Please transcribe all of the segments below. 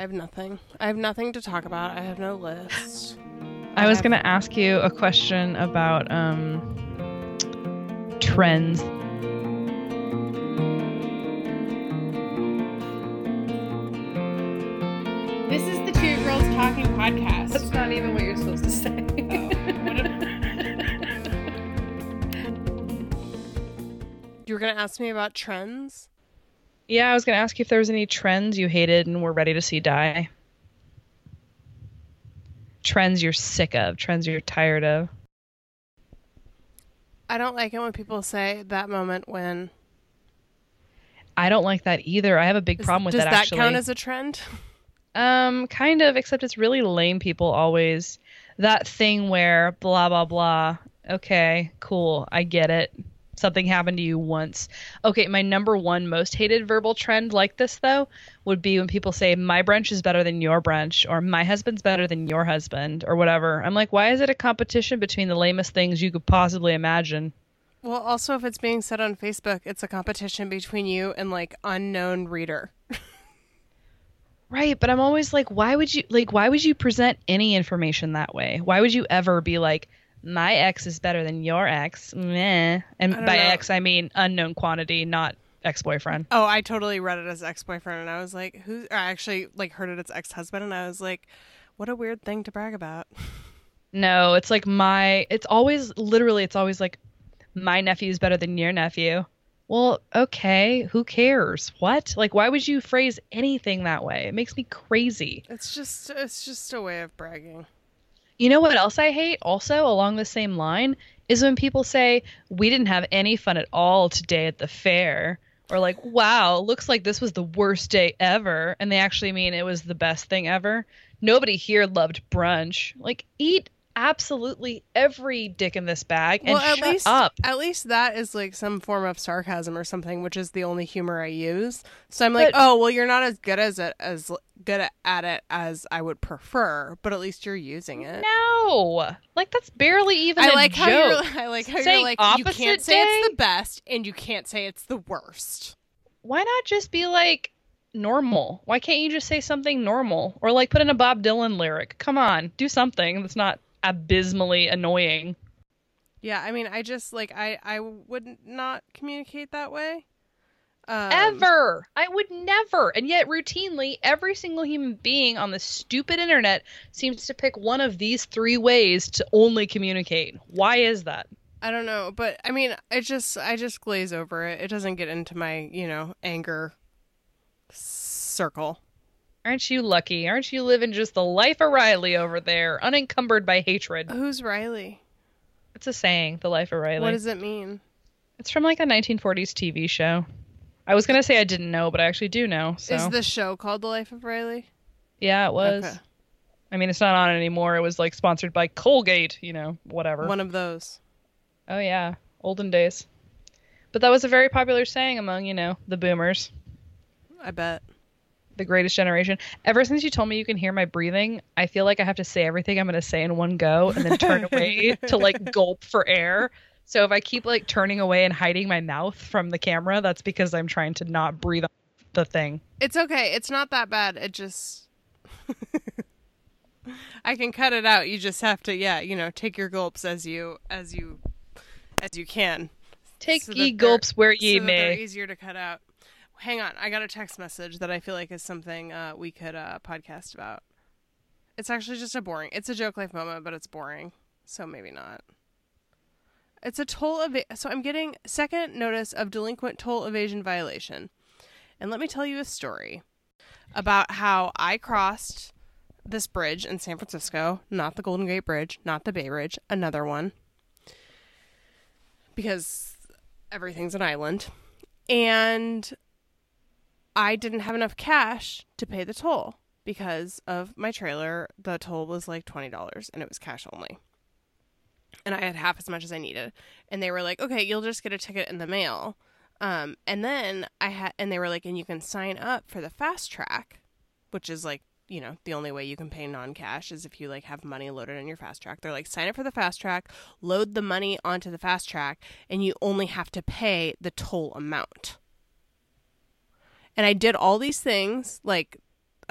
I have nothing. I have nothing to talk about. I have no list. I was have- going to ask you a question about um, trends. This is the Two Girls Talking podcast. That's not even what you're supposed to say. You were gonna ask me about trends. Yeah, I was going to ask you if there was any trends you hated and were ready to see die. Trends you're sick of, trends you're tired of. I don't like it when people say that moment when. I don't like that either. I have a big Is- problem with does that, Does that count as a trend? Um, kind of, except it's really lame people always. That thing where blah blah blah. Okay, cool, I get it. Something happened to you once. Okay, my number one most hated verbal trend like this though would be when people say my brunch is better than your brunch or my husband's better than your husband or whatever. I'm like, why is it a competition between the lamest things you could possibly imagine? Well, also, if it's being said on Facebook, it's a competition between you and like unknown reader. Right, but I'm always like, why would you like why would you present any information that way? Why would you ever be like, my ex is better than your ex? Meh. And by know. ex I mean unknown quantity, not ex boyfriend. Oh, I totally read it as ex boyfriend, and I was like, "Who?" I actually like heard it as ex husband, and I was like, "What a weird thing to brag about." No, it's like my it's always literally it's always like my nephew is better than your nephew. Well, okay, who cares? What? Like why would you phrase anything that way? It makes me crazy. It's just, it's just a way of bragging. You know what else I hate also along the same line is when people say we didn't have any fun at all today at the fair or like wow, looks like this was the worst day ever and they actually mean it was the best thing ever. Nobody here loved brunch. Like eat absolutely every dick in this bag and well, at shut least, up. at least that is like some form of sarcasm or something, which is the only humor I use. So I'm like, But- oh, well, you're not as good as it as good at it as I would prefer, but at least you're using it. No. Like that's barely even I a like how joke. you're. I like how Saying you're like. You opposite can't say it's the best, and you can't say it's the worst. why not just be like normal? Why can't you just say something normal or like put in a Bob Dylan lyric? Come on, do something that's not abysmally annoying. Yeah, I mean, I just like I I would not communicate that way. Um, Ever. I would never. And yet routinely every single human being on the stupid internet seems to pick one of these three ways to only communicate. Why is that? I don't know, but I mean, I just I just glaze over it. It doesn't get into my you know anger circle. Aren't you lucky? Aren't you living just the life of Riley over there, unencumbered by hatred? Who's Riley? It's a saying, the life of Riley. What does it mean? It's from like a 1940s TV show. I was gonna say I didn't know, but I actually do know. So Is the show called The Life of Riley? yeah, it was. Okay. I mean, it's not on anymore. It was like sponsored by Colgate, you know, whatever. One of those. Oh yeah, olden days. But that was a very popular saying among you know the boomers, I bet. The greatest generation. Ever since you told me you can hear my breathing, I feel like I have to say everything I'm gonna say in one go and then turn away to like gulp for air. So if I keep like turning away and hiding my mouth from the camera, that's because I'm trying to not breathe on the thing. It's okay. It's not that bad. It just. I can cut it out. You just have to, yeah, you know, take your gulps as you as you as you can. Take So ye gulps where ye so that they're may. easier to cut out. Hang on, I got a text message that I feel like is something uh, we could uh, podcast about. It's actually just a boring. It's a joke life moment, but it's boring, so maybe not. It's a toll eva- So I'm getting second notice of delinquent toll evasion violation, and let me tell you a story about how I crossed this bridge in San Francisco, not the Golden Gate Bridge, not the Bay Bridge, another one, because everything's an island. And I didn't have enough cash to pay the toll because of my trailer. The toll was like $20 and it was cash only. And I had half as much as I needed. And they were like, okay, you'll just get a ticket in the mail. Um, and then I had, and they were like, and you can sign up for the FasTrak, which is like, you know, the only way you can pay non cash is if you like have money loaded in your FasTrak. They're like, sign up for the FasTrak, load the money onto the FasTrak, and you only have to pay the toll amount. And I did all these things, like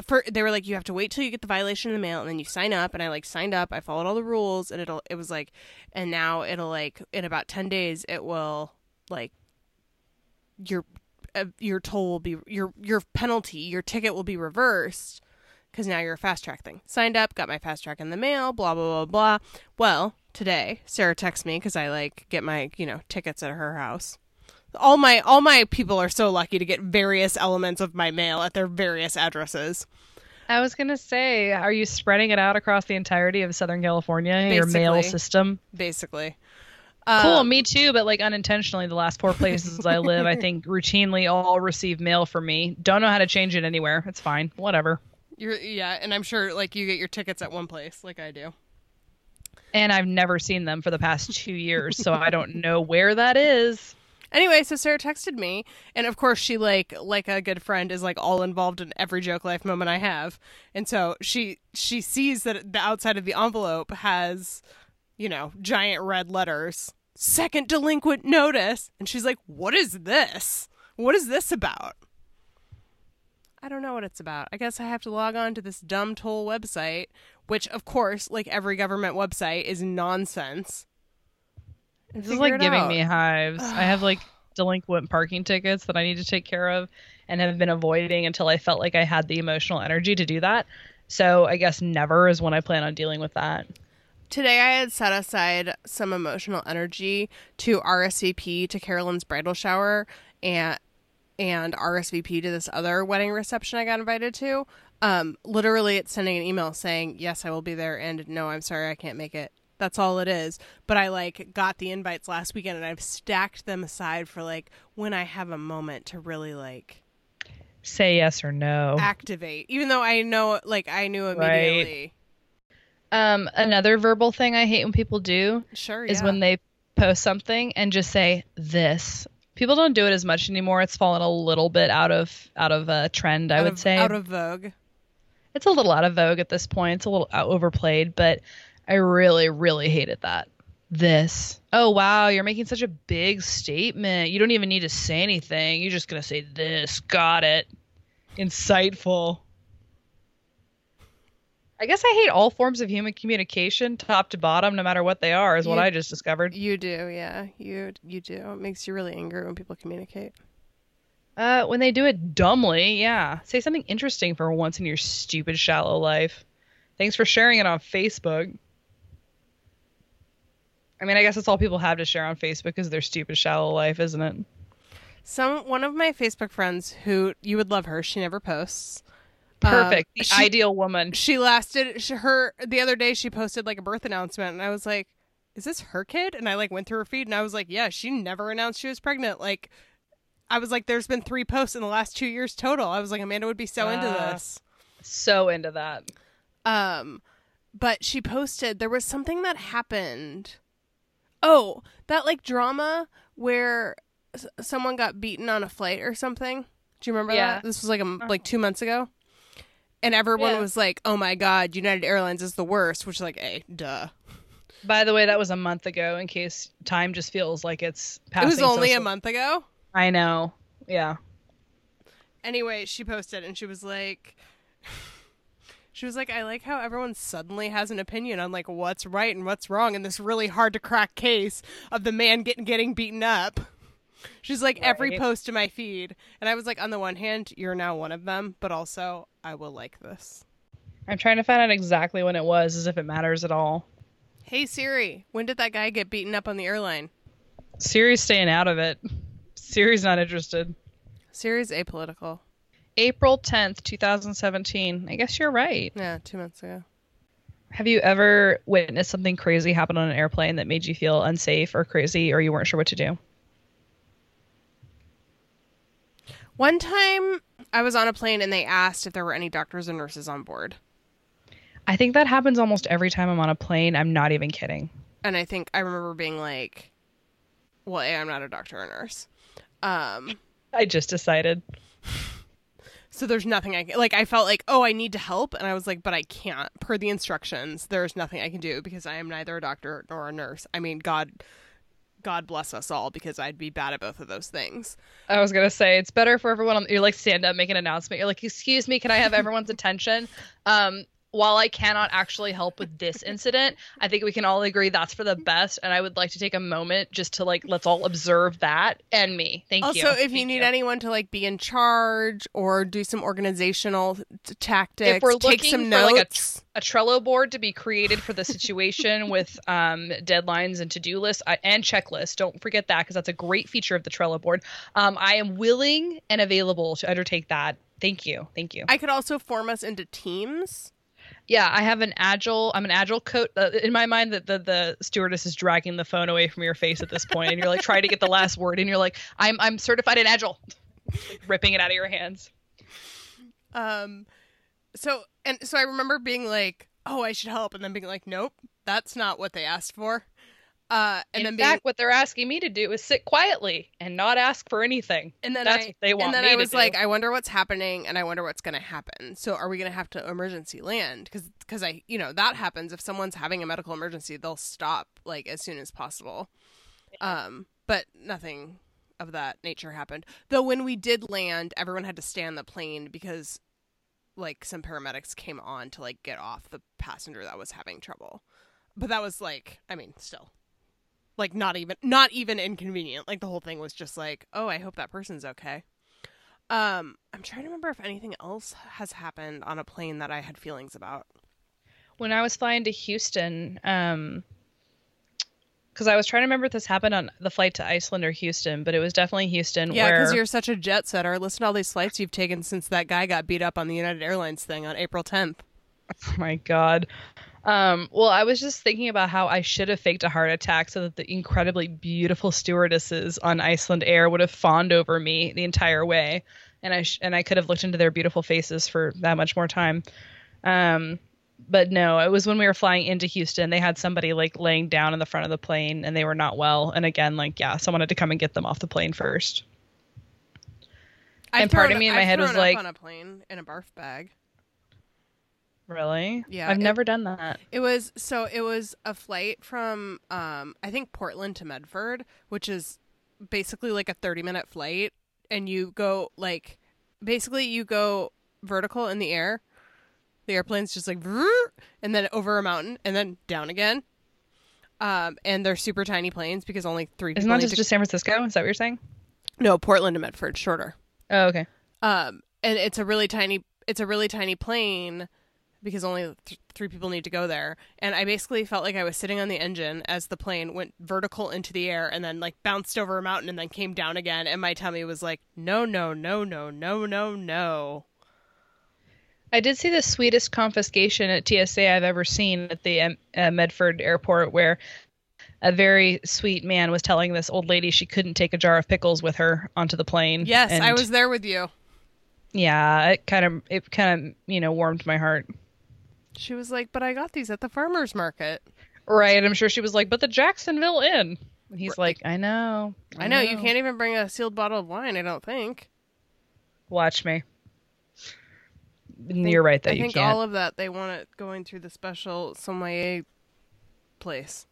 for they were like you have to wait till you get the violation in the mail and then you sign up and I like signed up. I followed all the rules and it'll it was like and now it'll like in about 10 days it will like your uh, your toll will be your your penalty, your ticket will be reversed because now you're a FasTrak thing. Signed up, got my FasTrak in the mail, blah blah blah blah. Well, today Sarah texts me because I like get my you know tickets at her house. All my all my people are so lucky to get various elements of my mail at their various addresses. I was gonna say, are you spreading it out across the entirety of Southern California? Your mail system. Basically, Cool, Um, me too, but like unintentionally, the last four places I live, I think routinely all receive mail from me. Don't know how to change it anywhere. It's fine. Whatever. You're yeah, and I'm sure like you get your tickets at one place, like I do. And I've never seen them for the past two years, so I don't know where that is. Anyway, so Sarah texted me, and of course she like like a good friend is like all involved in every joke life moment I have, and so she she sees that the outside of the envelope has, you know, giant red letters, second delinquent notice, and she's like, "What is this? What is this about?" I don't know what it's about. I guess I have to log on to this dumb toll website, which of course, like every government website, is nonsense. This is like giving out. me hives. I have like delinquent parking tickets that I need to take care of and have been avoiding until I felt like I had the emotional energy to do that. So I guess never is when I plan on dealing with that. Today, I had set aside some emotional energy to RSVP to Carolyn's bridal shower and and RSVP to this other wedding reception I got invited to. Um, literally, it's sending an email saying yes, I will be there, and no, I'm sorry, I can't make it. That's all it is. But I like got the invites last weekend, and I've stacked them aside for like when I have a moment to really like Say yes or no. activate. Even though I know, like I knew Right. immediately. Um, another verbal thing I hate when people do Sure, is yeah. when they post something and just say this. People don't do it as much anymore. It's fallen a little bit out of out of a trend, I would of- say. out of vogue. it's a little out of vogue at this point. It's a little overplayed, but I really, really hated that. This. Oh wow, you're making such a big statement. You don't even need to say anything. You're just gonna say this. Got it. Insightful. I guess I hate all forms of human communication, top to bottom, no matter what they are, is what I just discovered. You do, yeah. You you do. It makes you really angry when people communicate. Uh, when they do it dumbly, yeah. Say something interesting for once in your stupid, shallow life. Thanks for sharing it on Facebook. I mean, I guess that's all people have to share on Facebook is their stupid, shallow life, isn't it? Some one of my Facebook friends who you would love her. She never posts. Um, Perfect. the she, ideal woman. she lasted. She, her the other day she posted like a birth announcement, and I was like, "Is this her kid?" And I like went through her feed, and I was like, "Yeah, she never announced she was pregnant." Like, I was like, "There's been three posts in the last two years total." I was like, Amanda would be so into Ah. this. So into that. Um, but she posted there was something that happened. Oh, that like drama where s- someone got beaten on a flight or something. Do you remember Yeah. that? This was like a, m uh-huh. like two months ago, and everyone Yeah. was like, "Oh my god, United Airlines is the worst," which is like, a duh. By the way, that was a month ago. In case time just feels like it's It was only so a month ago. I know. Yeah. Anyway, she posted and she was like. She was like, I like how everyone suddenly has an opinion on like what's right and what's wrong in this really hard to crack case of the man getting getting beaten up. She's like every post to my feed, and I was like, on the one hand, you're now one of them, but also I will like this. I'm trying to find out exactly when it was, as if it matters at all. Hey Siri, when did that guy get beaten up on the airline? Siri's staying out of it. Siri's not interested. Siri's apolitical. April 10th, 2017. I guess you're right. Yeah, two months ago. Have you ever witnessed something crazy happen on an airplane that made you feel unsafe or crazy or you weren't sure what to do? One time, I was on a plane and they asked if there were any doctors and nurses on board. I think that happens almost every time I'm on a plane. I'm not even kidding. and I think I remember being like, "Well, A, I'm not a doctor or nurse, um, I just decided. So there's nothing I can like." I felt like, "Oh, I need to help," and I was like, "But I can't." Per the instructions, there's nothing I can do because I am neither a doctor nor a nurse. I mean, God, God bless us all because I'd be bad at both of those things. I was gonna say it's better for everyone. On, you're like stand up, make an announcement. You're like, excuse me, can I have everyone's attention? Um, while I cannot actually help with this incident, I think we can all agree that's for the best. And I would like to take a moment just to like let's all observe that and me. Thank also, you. Also, if you Thank need anyone to like be in charge or do some organizational t- tactics, if we're take looking some for like a, notes. a Trello board to be created for the situation with um, deadlines and to do lists I, and checklists, don't forget that because that's a great feature of the Trello board. Um, I am willing and available to undertake that. Thank you. Thank you. I could also form us into teams. Yeah, I have an agile. I'm an agile coach. Uh, in my mind, that the, the stewardess is dragging the phone away from your face at this point, and you're like trying to get the last word, and you're like, "I'm I'm certified in agile," like, ripping it out of your hands. Um, so and so I remember being like, "Oh, I should help," and then being like, "Nope, that's not what they asked for." Uh, and in then being, fact, what they're asking me to do is sit quietly and not ask for anything. and then That's I, what they want and then me I was do. like, I wonder what's happening, and I wonder what's going to happen. So, are we going to have to emergency land? Because, because I, you know, that happens if someone's having a medical emergency, they'll stop like as soon as possible. Um, but nothing of that nature happened. Though when we did land, everyone had to stay on the plane because, like, some paramedics came on to like get off the passenger that was having trouble. But that was like, I mean, still like not even not even inconvenient like the whole thing was just like oh i hope that person's okay um i'm trying to remember if anything else has happened on a plane that i had feelings about when I was flying to Houston, um, because I was trying to remember if this happened on the flight to Iceland or Houston, but it was definitely Houston. yeah because where you're such a jet setter listen to all these flights you've taken since that guy got beat up on the united airlines thing on april 10th Oh my god. Um, well, I was just thinking about how I should have faked a heart attack so that the incredibly beautiful stewardesses on Icelandair would have fawned over me the entire way, and I sh- and I could have looked into their beautiful faces for that much more time. Um, but no, it was when we were flying into Houston. They had somebody like laying down in the front of the plane, and they were not well. And again, like yeah, someone had to come and get them off the plane first. I've And part of me in my I've head was like- on a plane in a barf bag Really? Yeah, I've it- never done that. It was so it was a flight from um I think Portland to Medford, which is basically like a 30 minute flight and you go like basically you go vertical in the air. The airplane's just like and then over a mountain and then down again. Um and they're super tiny planes because only 3 people Isn't that just, to- just San Francisco? Is that what you're saying? No, Portland to Medford shorter. Oh, okay. Um, and it's a really tiny, it's a really tiny plane because only th- three people need to go there. And I basically felt like I was sitting on the engine as the plane went vertical into the air and then like bounced over a mountain and then came down again. And my tummy was like, no, no, no, no, no, no, no. I did see the sweetest confiscation at TSA I've ever seen at the um, uh, Medford airport, where a very sweet man was telling this old lady she couldn't take a jar of pickles with her onto the plane. Yes, I was there with you. Yeah, it kind of it kind of you know warmed my heart. She was like, but I got these at the farmer's market. Right, I'm sure she was like, "But the Jacksonville Inn." And he's like, "I know, I know, you can't even bring a sealed bottle of wine, I don't think. watch me." Think- You're right that I you think can't. all of that they want it going through the special sommelier place.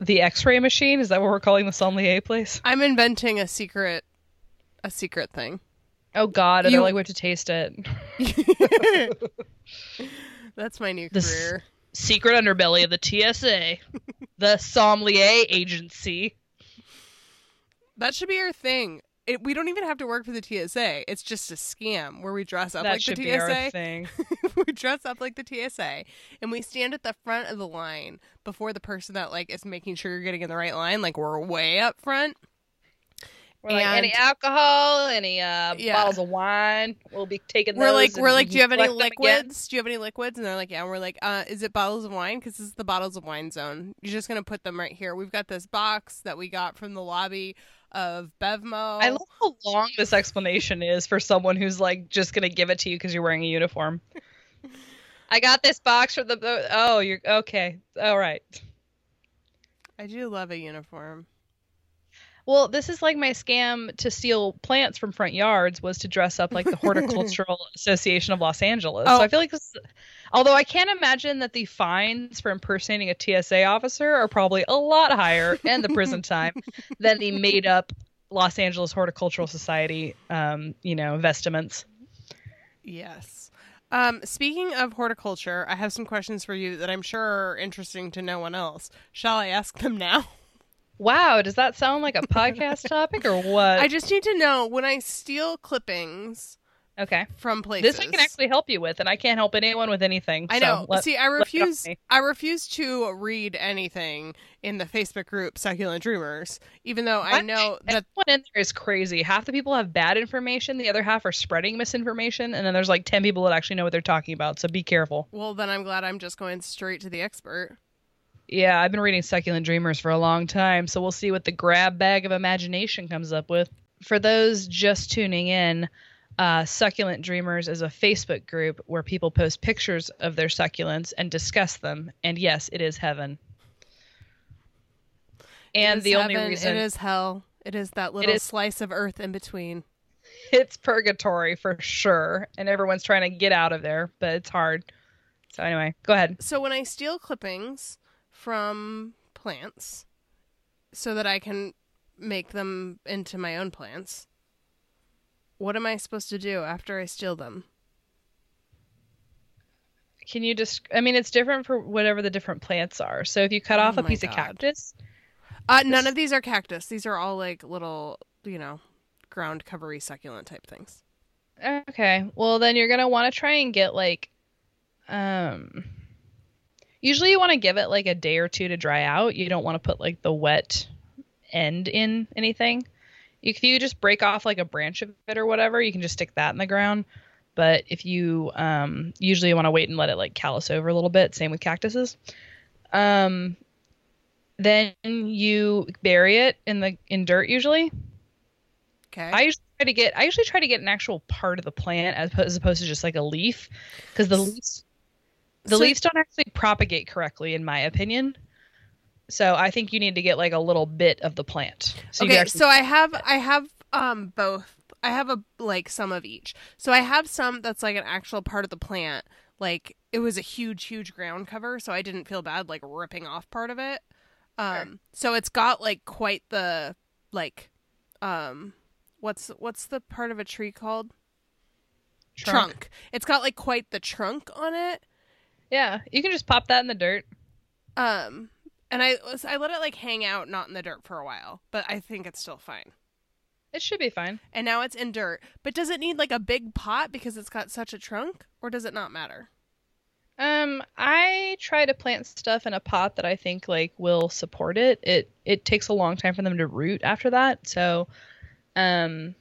the X-ray machine is that what we're calling the sommelier place? I'm inventing a secret a secret thing. Oh God, and You- they're like, "We have to taste it." That's my new This- career. secret underbelly of the TSA, the sommelier agency. That should be our thing. It, we don't even have to work for the TSA. It's just a scam where we dress up that like should the be our TSA. thing. we dress up like the TSA and we stand at the front of the line before the person that like is making sure you're getting in the right line. Like we're way up front. We're like, any alcohol, any uh, Yeah. bottles of wine. We'll be taking We're like, we're like, do you have any collect them again." liquids? Do you have any liquids? And they're like, yeah. And we're like, uh, is it bottles of wine? Because this is the bottles of wine zone. You're just gonna put them right here. We've got this box that we got from the lobby of Bevmo. I love how long this explanation is for someone who's like just gonna give it to you because you're wearing a uniform. I got this box for the. Oh, you're okay. All right. I do love a uniform. Well, this is like my scam to steal plants from front yards was to dress up like the Horticultural Association of Los Angeles. Oh. So I feel like this, Although I can't imagine that the fines for impersonating a TSA officer are probably a lot higher and the prison time than the made up Los Angeles Horticultural Society, um, you know, vestments. Yes. Um, speaking of horticulture, I have some questions for you that I'm sure are interesting to no one else. Shall I ask them now? Wow, does that sound like a podcast topic or what? I just need to know when I steal clippings okay. from places. This I can actually help you with, and I can't help anyone with anything. I so know. let- See, I let it off refuse. I refuse to read anything in the Facebook group "Succulent Dreamers," even though I know that. one in there is crazy. Half the people have bad information, the other half are spreading misinformation, and then there's like 10 people that actually know what they're talking about, so be careful. Well, then I'm glad I'm just going straight to the expert. Yeah, I've been reading Succulent Dreamers for a long time, so we'll see what the grab bag of imagination comes up with. For those just tuning in, uh, Succulent Dreamers is a Facebook group where people post pictures of their succulents and discuss them. And yes, it is heaven. And is the only heaven, reason it is hell. It is that little is- slice of earth in between. it's purgatory for sure, and everyone's trying to get out of there, but it's hard. So anyway, go ahead. So when I steal clippings from plants, so that I can make them into my own plants, what am I supposed to do after I steal them? Can you just? I mean, it's different for whatever the different plants are. So if you cut Oh off a my piece of cactus, Uh, none of these are cactus. These are all like little, you know, ground covery succulent type things. Okay. Well, then you're going to want to try and get like um usually you want to give it like a day or two to dry out. You don't want to put like the wet end in anything. If you just break off like a branch of it or whatever, you can just stick that in the ground. But if you um usually you want to wait and let it like callus over a little bit, same with cactuses. Um then you bury it in the in dirt usually. Okay. I usually try to get I usually try to get an actual part of the plant as, opposed- as opposed to just like a leaf because the leaves the So- leaves don't actually propagate correctly in my opinion. So I think you need to get like a little bit of the plant. So okay, so I have I have um both. I have a like some of each. So I have some that's like an actual part of the plant. Like it was a huge huge ground cover, so I didn't feel bad like ripping off part of it. Um so it's got like quite the like um what's what's the part of a tree called? Trunk. It's got like quite the trunk on it. Yeah, you can just pop that in the dirt. Um and I I let it like hang out not in the dirt for a while, but I think it's still fine. It should be fine. and now it's in dirt. But does it need like a big pot because it's got such a trunk, or does it not matter? Um, I try to plant stuff in a pot that I think like will support it. It it takes a long time for them to root after that, so um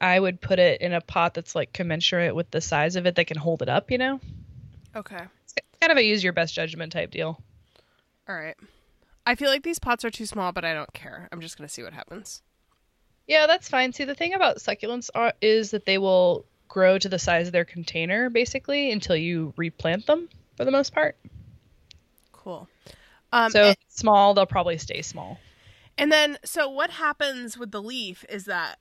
I would put it in a pot that's like commensurate with the size of it that can hold it up, you know? Okay, It's kind of a use your best judgment type deal. all right. I feel like these pots are too small, but I don't care. I'm just gonna see what happens. Yeah, that's fine. See, the thing about succulents are, is that they will grow to the size of their container basically until you replant them for the most part. Cool. Um, so a- if it's small, they'll probably stay small. And then, so what happens with the leaf is that,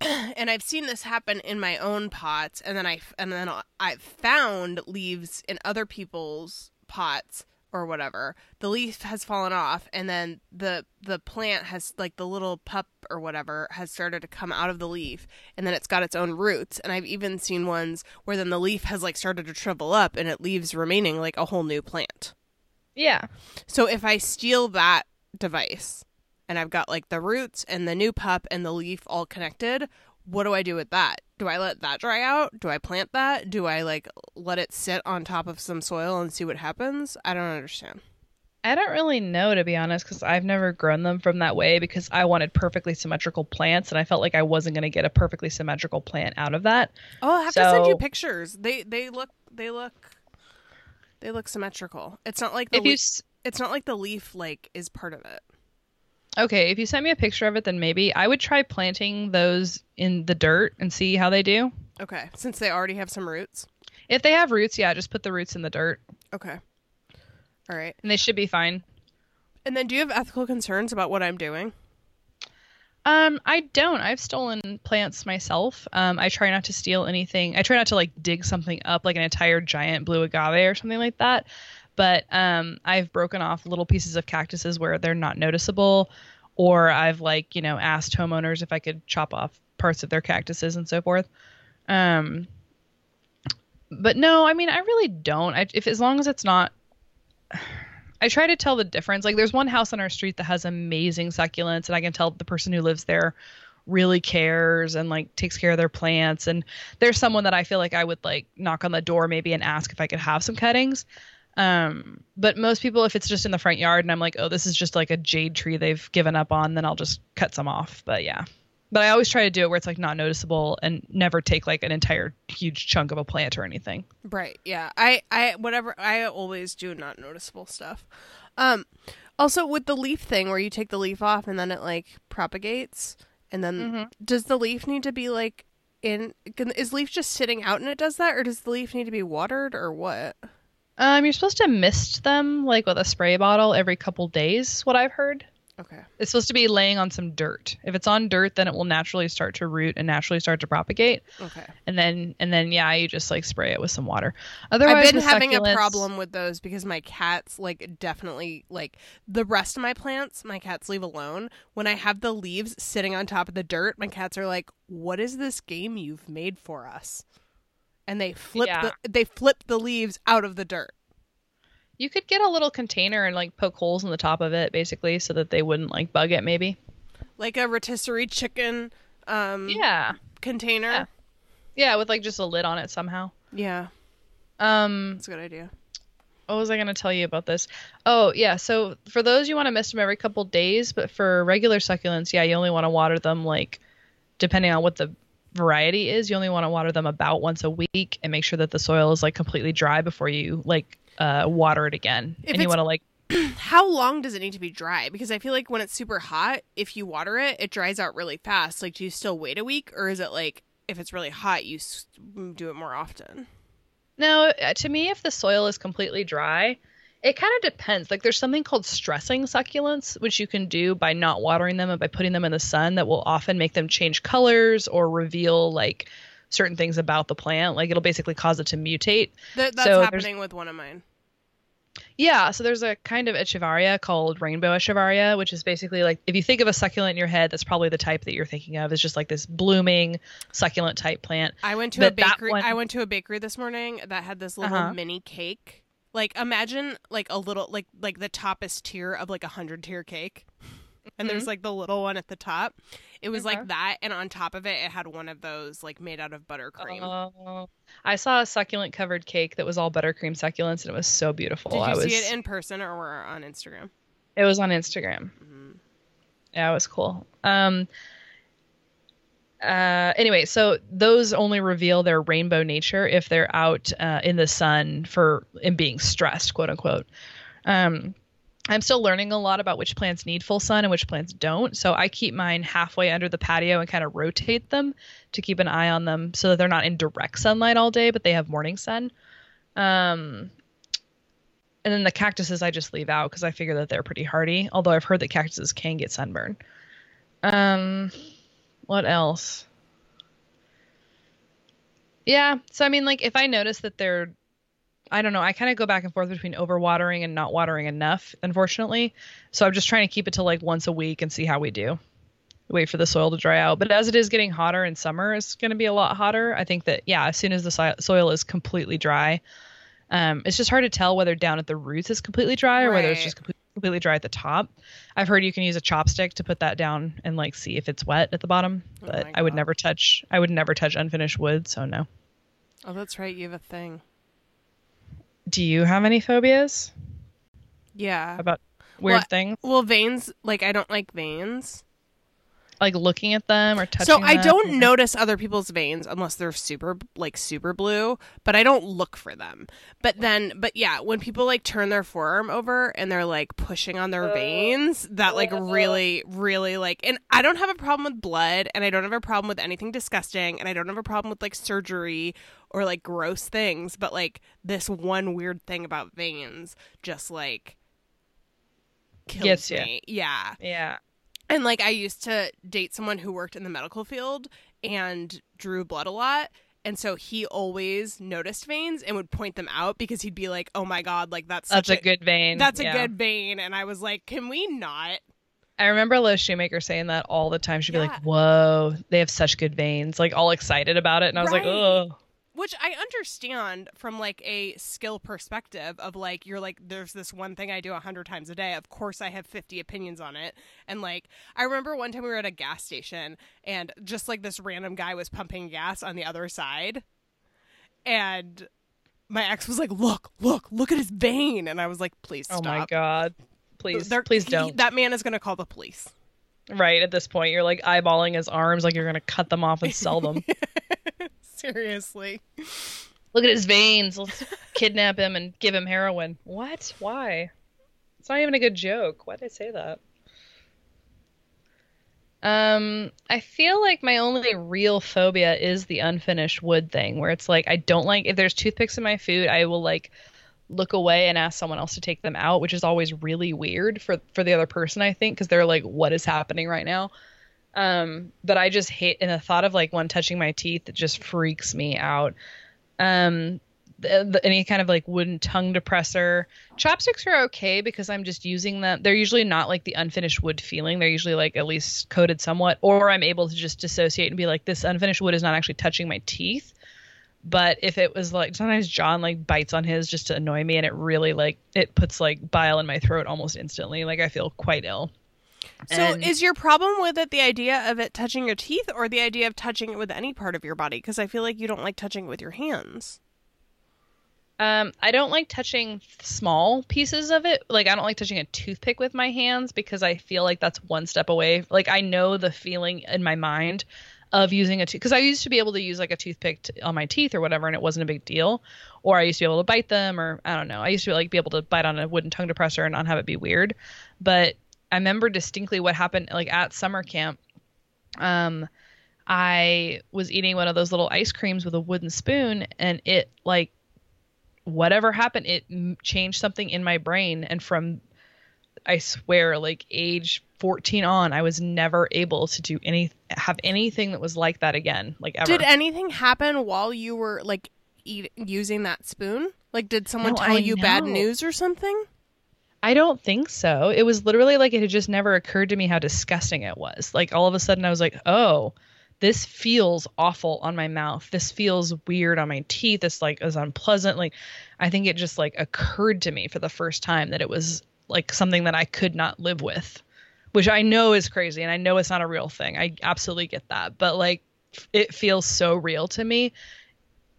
and I've seen this happen in my own pots, and then I and then I've found leaves in other people's pots or whatever. The leaf has fallen off, and then the the plant has like the little pup or whatever has started to come out of the leaf, and then it's got its own roots. And I've even seen ones where then the leaf has like started to shrivel up, and it leaves remaining like a whole new plant. Yeah. So if I steal that device and I've got like the roots and the new pup and the leaf all connected, what do I do with that? Do I let that dry out? Do I plant that? Do I like let it sit on top of some soil and see what happens? I don't understand. I don't really know to be honest because I've never grown them from that way because I wanted perfectly symmetrical plants and I felt like I wasn't going to get a perfectly symmetrical plant out of that. Oh, I'll have to send you pictures. They they look they look they look symmetrical. It's not like the If you leaf, it's not like the leaf like is part of it. Okay, if you sent me a picture of it, then maybe I would try planting those in the dirt and see how they do. Okay, since they already have some roots. If they have roots, yeah, just put the roots in the dirt Okay. All right. and they should be fine. And then do you have ethical concerns about what I'm doing? Um, I don't. I've stolen plants myself. Um, I try not to steal anything. I try not to like dig something up like an entire giant blue agave or something like that. But um, I've broken off little pieces of cactuses where they're not noticeable, or I've like you know asked homeowners if I could chop off parts of their cactuses and so forth. Um, but no, I mean I really don't. I, if as long as it's not I try to tell the difference. Like there's one house on our street that has amazing succulents and I can tell the person who lives there really cares and like takes care of their plants and there's someone that I feel like I would like knock on the door maybe and ask if I could have some cuttings. Um, but most people if it's just in the front yard and I'm like, "Oh, this is just like a jade tree they've given up on," then I'll just cut some off. But yeah. But I always try to do it where it's like not noticeable and never take like an entire huge chunk of a plant or anything. Right. Yeah. I I whatever I always do not noticeable stuff. Um also with the leaf thing where you take the leaf off and then it like propagates and then Mm-hmm. does the leaf need to be like in can, is leaf just sitting out and it does that or does the leaf need to be watered or what? Um, you're supposed to mist them like with a spray bottle every couple days. What I've heard. Okay. It's supposed to be laying on some dirt. If it's on dirt, then it will naturally start to root and naturally start to propagate. Okay. And then and then yeah, you just like spray it with some water. Otherwise, I've been having a problem with those because my cats like definitely like the rest of my plants my cats leave alone. When I have the leaves sitting on top of the dirt, my cats are like, "What is this game you've made for us?" And they flip Yeah. the they flip the leaves out of the dirt. You could get a little container and like poke holes in the top of it, basically, so that they wouldn't like bug it. Maybe. Like a rotisserie chicken um Yeah. container. Yeah. Yeah, with like just a lid on it somehow. Yeah, Um, that's a good idea. what was I going to tell you about this? Oh, yeah. So for those, you want to mist them every couple days, but for regular succulents, yeah, you only want to water them like, depending on what the variety is, you only want to water them about once a week and make sure that the soil is like completely dry before you like uh, water it again. If and you want to like, How long does it need to be dry? Because I feel like when it's super hot, if you water it, it dries out really fast. Like, do you still wait a week, or is it like if it's really hot, you s- do it more often? no, uh, to me, if the soil is completely dry, it kind of depends. Like there's something called stressing succulents, which you can do by not watering them and by putting them in the sun that will often make them change colors or reveal like certain things about the plant. Like it'll basically cause it to mutate. Th- that's So happening with one of mine. Yeah, so there's a kind of echeveria called rainbow echeveria, which is basically like if you think of a succulent in your head, that's probably the type that you're thinking of. Is just like this blooming succulent type plant. I went to a But that bakery. one- I went to a bakery this morning that had this little Uh-huh. mini cake. Like, imagine like a little like like the toppest tier of like a hundred tier cake, and there's like the little one at the top. It was Uh-huh. like that, and on top of it, it had one of those like made out of buttercream. Oh, I saw a succulent covered cake that was all buttercream succulents, and it was so beautiful. Did you I was, see it in person or were on Instagram? It was on Instagram. Yeah, it was cool. Um. Uh, anyway, so those only reveal their rainbow nature if they're out uh, in the sun for and being stressed, quote unquote. Um, I'm still learning a lot about which plants need full sun and which plants don't. So I keep mine halfway under the patio and kind of rotate them to keep an eye on them so that they're not in direct sunlight all day, but they have morning sun. Um, and then the cactuses I just leave out because I figure that they're pretty hardy. Although I've heard that cactuses can get sunburn. Um, what else? Yeah, so I mean, like if I notice that they're, I don't know, I kind of go back and forth between overwatering and not watering enough, unfortunately. So I'm just trying to keep it to like once a week and see how we do. Wait for the soil to dry out. But as it is getting hotter in summer, it's going to be a lot hotter. I think that yeah, as soon as the so- soil is completely dry, um, it's just hard to tell whether down at the roots it's completely dry or whether it's just completely, completely dry at the top. I've heard you can use a chopstick to put that down and like see if it's wet at the bottom, Oh but I would never touch. I would never touch unfinished wood, so no. Oh, that's right. You have a thing. Do you have any phobias Yeah. about weird Well, things, Well, veins. Like I don't like veins. Like looking at them or touching? So I don't mm-hmm. notice other people's veins unless they're super like super blue, but I don't look for them. But then but yeah, when people like turn their forearm over and they're like pushing on their veins, that like really really like and I don't have a problem with blood and I don't have a problem with anything disgusting and I don't have a problem with like surgery or like gross things, but like this one weird thing about veins just like kills Gets ya. me. Yeah. Yeah. And like I used to date someone who worked in the medical field and drew blood a lot. And so he always noticed veins and would point them out because he'd be like, "Oh my god, like that's That's such a good vein. that's a good vein." And I was like, "Can we not?" I remember Liz Shoemaker saying that all the time. She'd be like, "Whoa, they have such good veins!" Like all excited about it, and I was like, Right. "Oh, Which I understand from like a skill perspective of like you're like there's this one thing I do a hundred times a day. Of course I have fifty opinions on it. And like I remember one time we were at a gas station and just like this random guy was pumping gas on the other side. And my ex was like, Look, look, look at his vein and I was like, Please stop." oh my god, please, They're- please he- don't." that man is gonna call the police. right at this point, you're like eyeballing his arms, like you're gonna cut them off and sell them. Seriously. Look at his veins. Let's kidnap him and give him heroin. What? Why? It's not even a good joke. Why did I say that? Um, I feel like my only real phobia is the unfinished wood thing, where it's like I don't like if there's toothpicks in my food, I will like look away and ask someone else to take them out, which is always really weird for for the other person, I think, because they're like, "What is happening right now?" Um, but I just hate, and the thought of like one touching my teeth, it just freaks me out. Um, the, the, any kind of like wooden tongue depressor. Chopsticks are okay because I'm just using them. They're usually not like the unfinished wood feeling. They're usually like at least coated somewhat, or I'm able to just dissociate and be like, this unfinished wood is not actually touching my teeth. But if it was like sometimes John like bites on his just to annoy me, and it really like it puts like bile in my throat almost instantly. Like I feel quite ill. So And- is your problem with it the idea of it touching your teeth or the idea of touching it with any part of your body? Because I feel like you don't like touching it with your hands. Um, I don't like touching small pieces of it. Like I don't like touching a toothpick with my hands because I feel like that's one step away. Like I know the feeling in my mind of using a tooth because I used to be able to use like a toothpick t- on my teeth or whatever, and it wasn't a big deal. Or I used to be able to bite them, or I don't know. I used to like be able to bite on a wooden tongue depressor and not have it be weird. But I remember distinctly what happened like at summer camp. Um, I was eating one of those little ice creams with a wooden spoon, and it like whatever happened, it m- changed something in my brain. And from, I swear, like age 14 on, I was never able to do any, have anything that was like that again, like ever. Did anything happen while you were like eat, using that spoon? Like, did someone No, tell I you bad news or something? I don't think so. It was literally like it had just never occurred to me how disgusting it was. Like all of a sudden I was like, "Oh, this feels awful on my mouth. This feels weird on my teeth. This like is unpleasant." Like I think it just like occurred to me for the first time that it was like something that I could not live with, which I know is crazy and I know it's not a real thing. I absolutely get that. But like it feels so real to me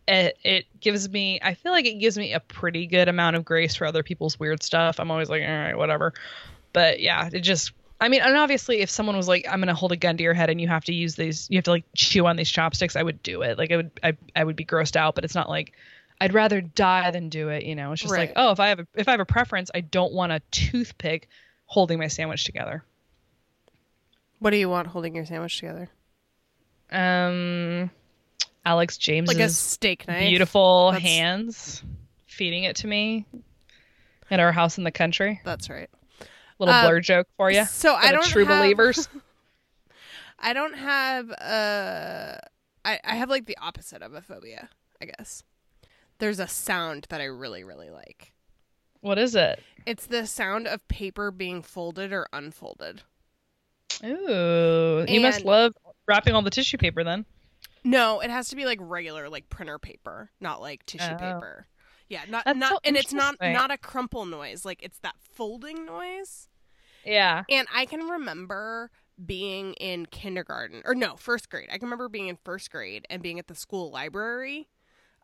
it, it gives me i feel like it gives me a pretty good amount of grace for other people's weird stuff. I'm always like all right whatever. But yeah it just i mean and obviously if someone was like i'm gonna hold a gun to your head and you have to use these you have to like chew on these chopsticks i would do it. Like i would i, I would be grossed out but it's not like i'd rather die than do it you know? It's just Right. like oh if i have a if i have a preference i don't want a toothpick holding my sandwich together. What do you want holding your sandwich together? um alex James Like a steak knife. beautiful That's- hands feeding it to me at our house in the country. That's right. Little Um, blur joke for you. So I don't true have, believers. I don't have uh I, I have like the opposite of a phobia, I guess. There's a sound that I really, really like. What is it? It's the sound of paper being folded or unfolded. Ooh, you must love wrapping all the tissue paper then. No, it has to be like regular, like printer paper, not like tissue Oh. paper. Yeah, not That's not, so and it's not not a crumple noise. Like it's that folding noise. Yeah. And I can remember being in kindergarten or no, first grade. I can remember being in first grade and being at the school library.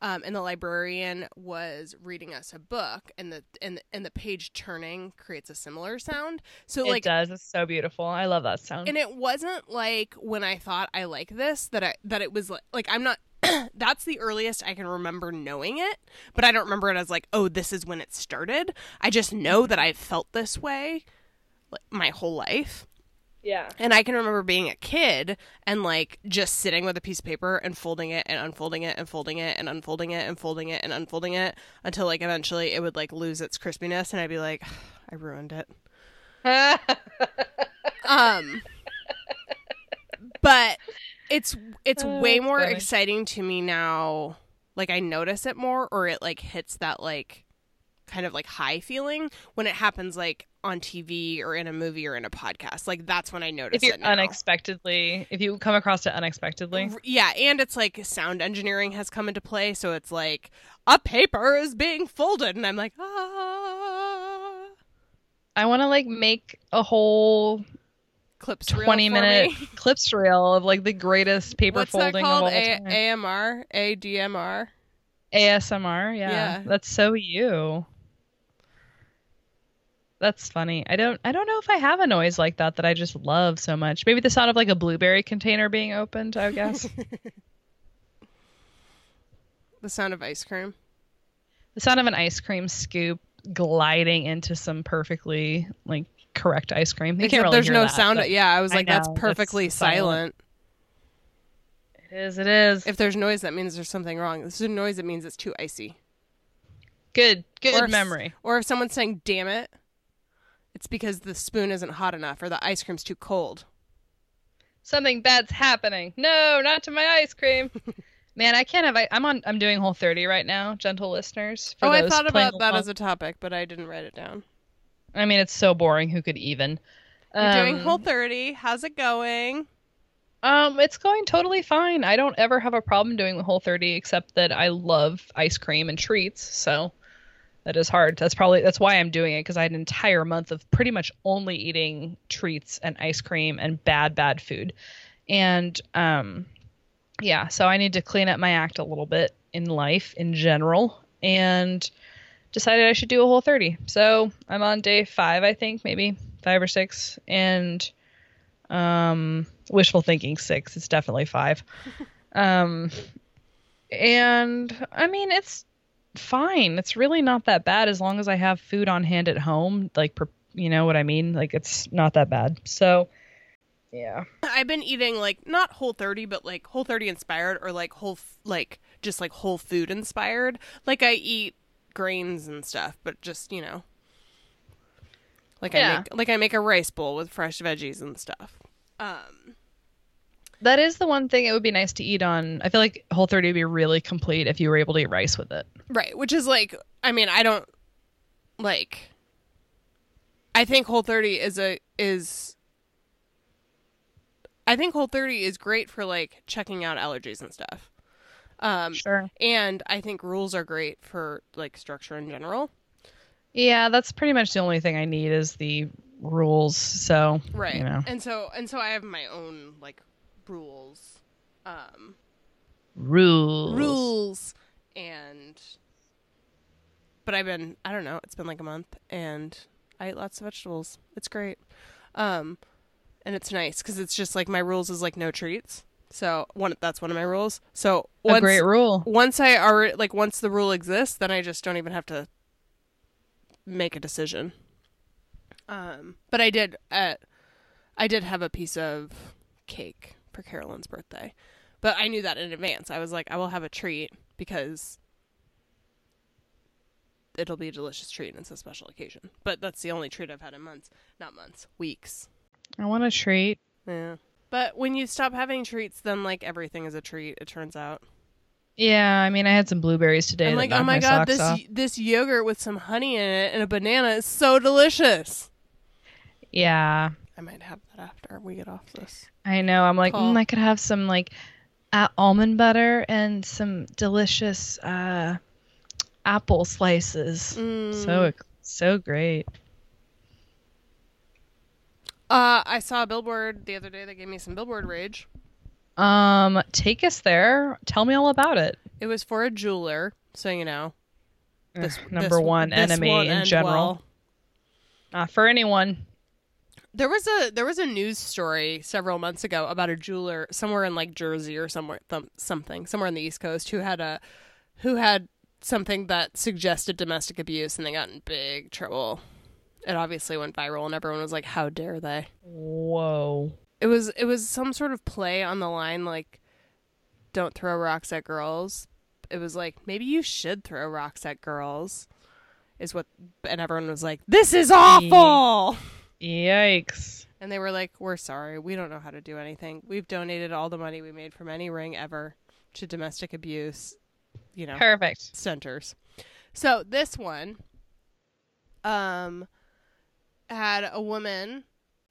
Um, and the librarian was reading us a book, and the and and the page turning creates a similar sound. So it like does. It's so beautiful. I love that sound. and it wasn't like when I thought I like this that I that it was like, like I'm not that's the earliest I can remember knowing it, but I don't remember it as like, oh, this is when it started. I just know that I've felt this way like my whole life. Yeah. And I can remember being a kid and like just sitting with a piece of paper and folding it and unfolding it and folding it and unfolding it and folding it and unfolding it until like eventually it would like lose its crispiness and I'd be like, I ruined it. Um but it's it's Oh, way more funny. exciting to me now. Like I notice it more, or it like hits that like kind of like high feeling when it happens like on TV or in a movie or in a podcast. Like that's when I notice if you're it unexpectedly, if you come across it unexpectedly, Yeah, and it's like sound engineering has come into play, so it's like a paper is being folded, and I'm like, ah. I want to like make a whole Clips reel 20 for minute me. clips reel of like the greatest paper What's that folding called? of all A- time. AMR, ADMR. ASMR, yeah. Yeah. That's so you. That's funny. I don't I don't know if I have a noise like that that I just love so much. Maybe the sound of like a blueberry container being opened, I guess. The sound of ice cream. the sound of an ice cream scoop gliding into some perfectly like correct ice cream. You Except can't really there's no that, sound. Yeah, I was like, that's know, that's perfectly silent. silent. It is, it is. If there's noise, that means there's something wrong. If there's noise, it means it's too icy. good, good Or if- memory. Or if someone's saying, damn it, it's because the spoon isn't hot enough or the ice cream's too cold. Something bad's happening. No, not to my ice cream. Man, I can't have. I, I'm on. I'm doing Whole 30 right now, gentle listeners. for oh, I thought about that along. as a topic, but I didn't write it down. I mean, it's so boring. Who could even? You're doing Um, Whole 30. How's it going? Um, it's going totally fine. I don't ever have a problem doing the whole 30 except that I love ice cream and treats, so that is hard. That's probably that's why I'm doing it because I had an entire month of pretty much only eating treats and ice cream and bad bad food. And um yeah, so I need to clean up my act a little bit in life in general and decided I should do a whole 30. So, I'm on day 5, I think, maybe 5 or 6 and um wishful thinking 6. It's definitely 5. um and I mean, it's fine. It's really not that bad as long as I have food on hand at home, like you know what I mean? Like it's not that bad. So, yeah. I've been eating like not Whole 30, but like Whole 30 inspired or like whole like just like whole food inspired. Like I eat grains and stuff, but just you know, like I make like I make a rice bowl with fresh veggies and stuff. Um, That is the one thing it would be nice to eat on. I feel like Whole 30 would be really complete if you were able to eat rice with it. right, which is like I mean I don't like. I think Whole 30 is a is. I think Whole 30 is great for like checking out allergies and stuff. Um, Sure. and I think rules are great for like structure in general. Yeah, that's pretty much the only thing I need is the rules. So, Right. you know. And so and so I have my own like rules. Um Rules. rules and but I've been I don't know, it's been like a month and I ate lots of vegetables. It's great. Um and it's nice cuz it's just like my rules is like no treats. So one that's one of my rules. So A once great rule. once I already like once the rule exists, then I just don't even have to make a decision. Um, but I did uh, I did have a piece of cake for Carolyn's birthday, but I knew that in advance. I was like, I will have a treat because it'll be a delicious treat and it's a special occasion. But that's the only treat I've had in months, not months, weeks. I want a treat. Yeah. But when you stop having treats, then like everything is a treat. It turns out. Yeah, I mean, I had some blueberries today. I'm like, oh knocked my god, this off. this yogurt with some honey in it and a banana is so delicious. Yeah, I might have that after we get off this. I know. I'm like, mm, I could have some like uh, almond butter and some delicious uh, apple slices. Mm. So so great. Uh, I saw a billboard the other day that gave me some billboard rage. Um, take us there. Tell me all about it. It was for a jeweler, so you know. This Ugh, number this- one this enemy in general. well. Not for anyone. There was a there was a news story several months ago about a jeweler somewhere in like Jersey or somewhere th- something somewhere on the East Coast who had a who had something that suggested domestic abuse and they got in big trouble. It obviously went viral and everyone was like, "How dare they?" Whoa. It was it was some sort of play on the line like, "Don't throw rocks at girls." It was like maybe you should throw rocks at girls, is what, and everyone was like, "This is awful." Yikes. And they were like, "We're sorry. We don't know how to do anything. We've donated all the money we made from any ring ever to domestic abuse, you know, Perfect. centers." So this one um had a woman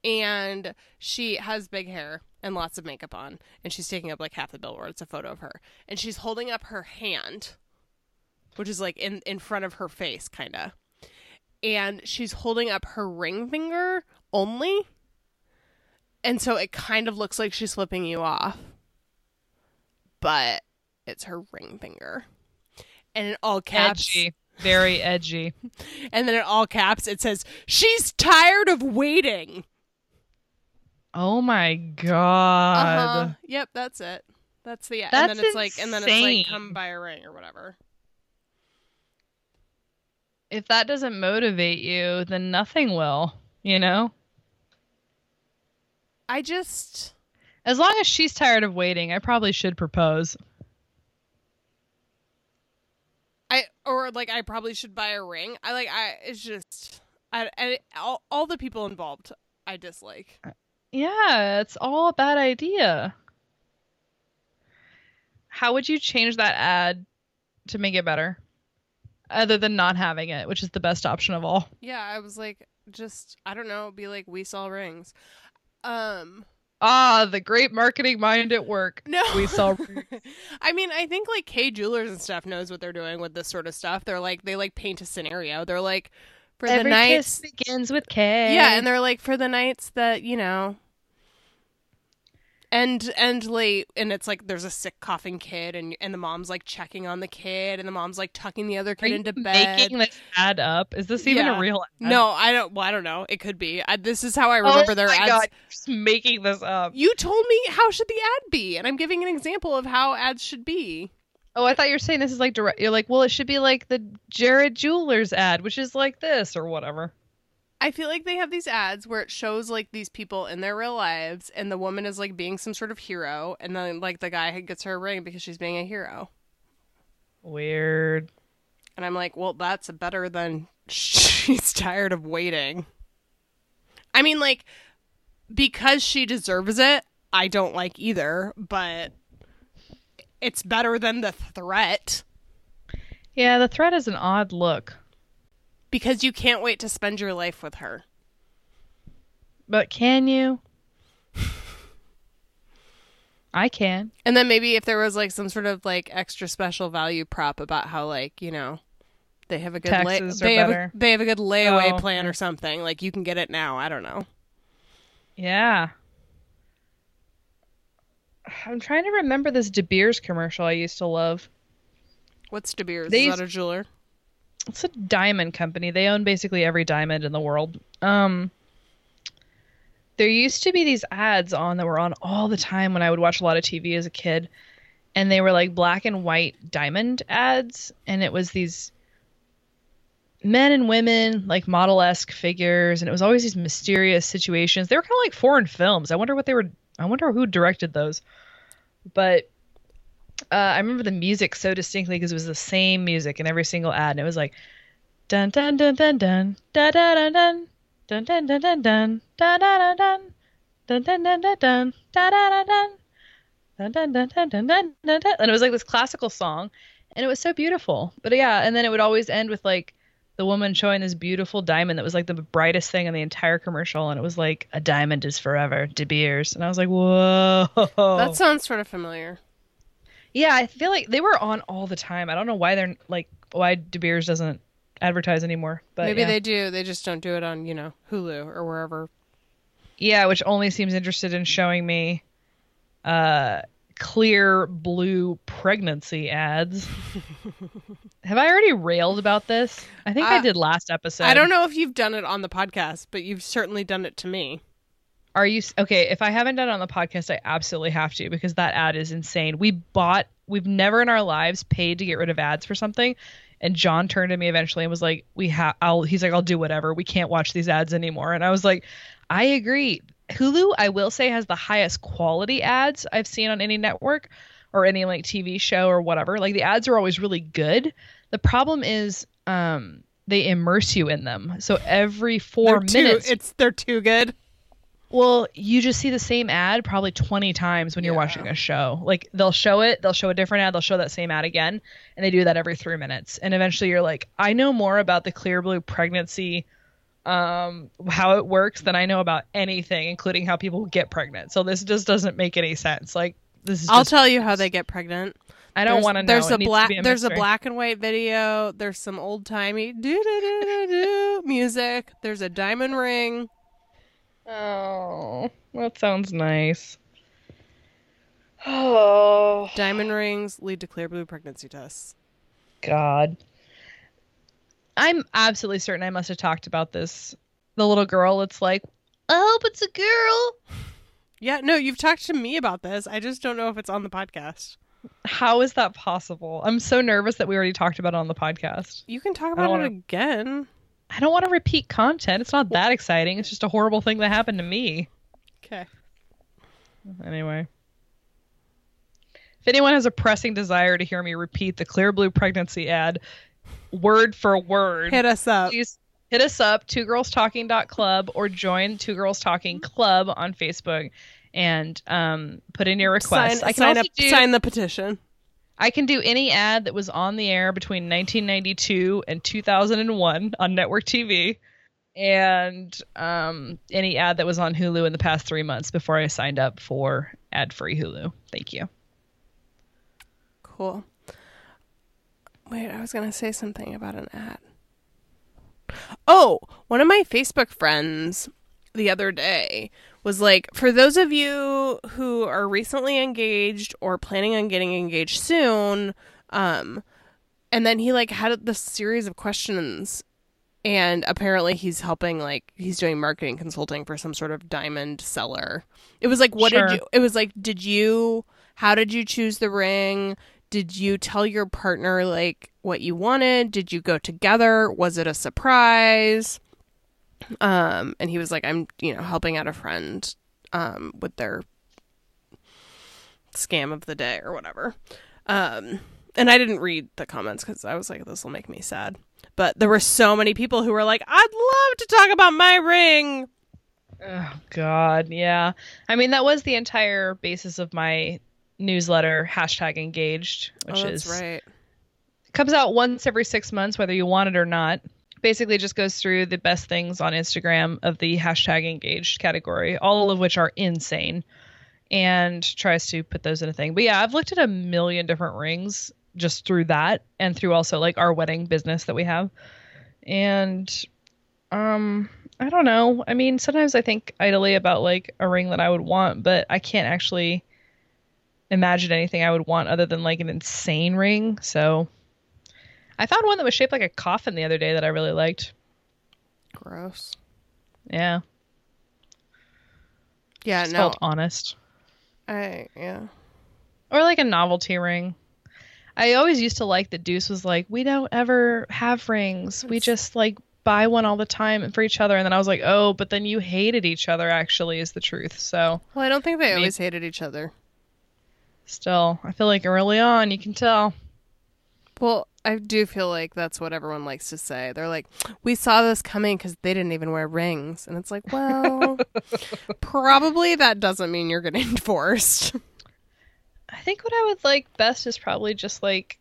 and she has big hair and lots of makeup on and she's taking up like half the billboard. It's a photo of her. And she's holding up her hand which is like in in front of her face kind of. And she's holding up her ring finger only. And so it kind of looks like she's flipping you off. But it's her ring finger. And in all caps Edgy. Very edgy. and then in all caps it says she's tired of waiting. Oh my god. Uh-huh. Yep, that's it. That's the and That's then it's like and then it's like come buy a ring or whatever. If that doesn't motivate you, then nothing will, you know? I just As long as she's tired of waiting, I probably should propose. I or like I probably should buy a ring. I like I it's just I, I all all the people involved I dislike. Uh, yeah, it's all a bad idea. How would you change that ad to make it better? Other than not having it, which is the best option of all. Yeah, I was like just I don't know, be like we sell rings. Um Ah, the great marketing mind at work. no. We sell I mean, I think like Kay Jewelers and stuff knows what they're doing with this sort of stuff. They're like they like paint a scenario. They're like for the Every nights begins with K. Yeah, and they're like for the nights that, you know, end end late and it's like there's a sick coughing kid and and the mom's like checking on the kid and the mom's like tucking the other kid into bed. making this ad up? Is this even Yeah. a real ad? No, I don't well, I don't know. It could be. I, this is how I oh remember oh their my ads. God, just making this up. You told me how should the ad be and I'm giving an example of how ads should be. Oh, I thought you were saying this is like direct. You're like, well, it should be like the Jared Jewelers ad, which is like this or whatever. I feel like they have these ads where it shows like these people in their real lives and the woman is like being some sort of hero and then like the guy gets her a ring because she's being a hero. Weird. And I'm like, well, that's better than she's tired of waiting. I mean, like, because she deserves it, I don't like either, but it's better than the threat Yeah, the threat is an odd look, because you can't wait to spend your life with her. but can you? I can. And then maybe if there was like some sort of like extra special value prop about how like, you know, they have a good lay- Taxes are they have a, they have a good layaway Oh, plan or something. Like you can get it now. I don't know. Yeah. I'm trying to remember this De Beers commercial I used to love. What's De Beers? They Is that a jeweler? It's a diamond company. They own basically every diamond in the world. Um there used to be these ads on that were on all the time when I would watch a lot of TV as a kid. And they were like black and white diamond ads and it was these men and women like model-esque figures and it was always these mysterious situations. They were kind of like foreign films. I wonder what they were I wonder who directed those. But uh, I remember the music so distinctly because it was the same music in every single ad, and it was like dun dun dun dun dun da da dun dun dun dun dun dun dun da da dun dun dun dun dun dun dun da da dun dun dun dun dun dun dun dun dun and it was like this classical song, and it was so beautiful. But yeah, and then it would always end with like the woman showing this beautiful diamond that was like the brightest thing in the entire commercial, and it was like a diamond is forever, De Beers, and I was like, whoa, That sounds sort of familiar. Yeah, I feel like they were on all the time. I don't know why they're like why De Beers doesn't advertise anymore, but Maybe yeah. they do. They just don't do it on, you know, Hulu or wherever. yeah, which only seems interested in showing me uh Clearblue pregnancy ads. Have I already railed about this? I think I Uh, did last episode. I don't know if you've done it on the podcast, but you've certainly done it to me. Are you okay? If I haven't done it on the podcast, I absolutely have to because that ad is insane. We bought, we've never in our lives paid to get rid of ads for something. And John turned to me eventually and was like, "We have." I'll. He's like, "I'll do whatever. We can't watch these ads anymore." And I was like, "I agree." Hulu, I will say, has the highest quality ads I've seen on any network or any like TV show or whatever. Like the ads are always really good. The problem is, um, they immerse you in them. So every 4 they're minutes, Too, it's they're too good. Well, you just see the same ad probably 20 times when you're Yeah. watching a show. Like they'll show it, they'll show a different ad, they'll show that same ad again, and they do that every 3 minutes. And eventually you're like, I know more about the Clearblue pregnancy um how it works than I know about anything, including how people get pregnant. So this just doesn't make any sense. Like this is I'll tell you how they get pregnant. I don't want to know. There's It a black. be there's a black and white video. There's some old timey do do do do do music. There's a diamond ring. Oh, that sounds nice. Oh, Diamond rings lead to Clearblue pregnancy tests. God. I'm absolutely certain I must have talked about this. The little girl, it's like, oh, I hope it's a girl. Yeah, no, you've talked to me about this. I just don't know if it's on the podcast. How is that possible? I'm so nervous that we already talked about it on the podcast. You can talk about it wanna- again. I don't want to repeat content. It's not that exciting. It's just a horrible thing that happened to me. Okay. Anyway. If anyone has a pressing desire to hear me repeat the Clearblue pregnancy ad word for word, Hit us up. please hit us up, two girls talking club or join Two Girls Talking Club on Facebook and um, put in your request. Sign, I can sign also up. do Sign the petition. I can do any ad that was on the air between 1992 and 2001 on network TV, and um, any ad that was on Hulu in the past three months before I signed up for ad-free Hulu. Thank you. Cool. Wait, I was gonna say something about an ad. Oh, one of my Facebook friends the other day was like, for those of you who are recently engaged or planning on getting engaged soon, um, and then he like had this series of questions and apparently he's helping like he's doing marketing consulting for some sort of diamond seller. It was like what Sure. did you it was like did you how did you choose the ring? Did you tell your partner like what you wanted? Did you go together? Was it a surprise? Um and he was like I'm, you know, helping out a friend um with their scam of the day or whatever. Um and I didn't read the comments cuz I was like this will make me sad. But there were so many people who were like I'd love to talk about my ring. Oh God, yeah. I mean, that was the entire basis of my newsletter, hashtag engaged, which oh, that's is right. comes out once every six months, whether you want it or not. Basically, just goes through the best things on Instagram of the hashtag engaged category, all of which are insane, and tries to put those in a thing. But yeah, I've looked at a million different rings just through that, and through also like our wedding business that we have, and um, I don't know. I mean, sometimes I think idly about like a ring that I would want, but I can't actually imagine anything I would want other than like an insane ring. So I found one that was shaped like a coffin the other day that I really liked. Gross. Yeah. Yeah, no. felt honest. I yeah. Or like a novelty ring. I always used to like that Deuce was like, we don't ever have rings. We just like buy one all the time for each other. And then I was like, oh, but then you hated each other, actually, is the truth. So Well, I don't think they always hated each other. still, I feel like early on, you can tell. Well, I do feel like that's what everyone likes to say. They're like, "We saw this coming because they didn't even wear rings," and it's like, well, probably that doesn't mean you're getting divorced. I think what I would like best is probably just like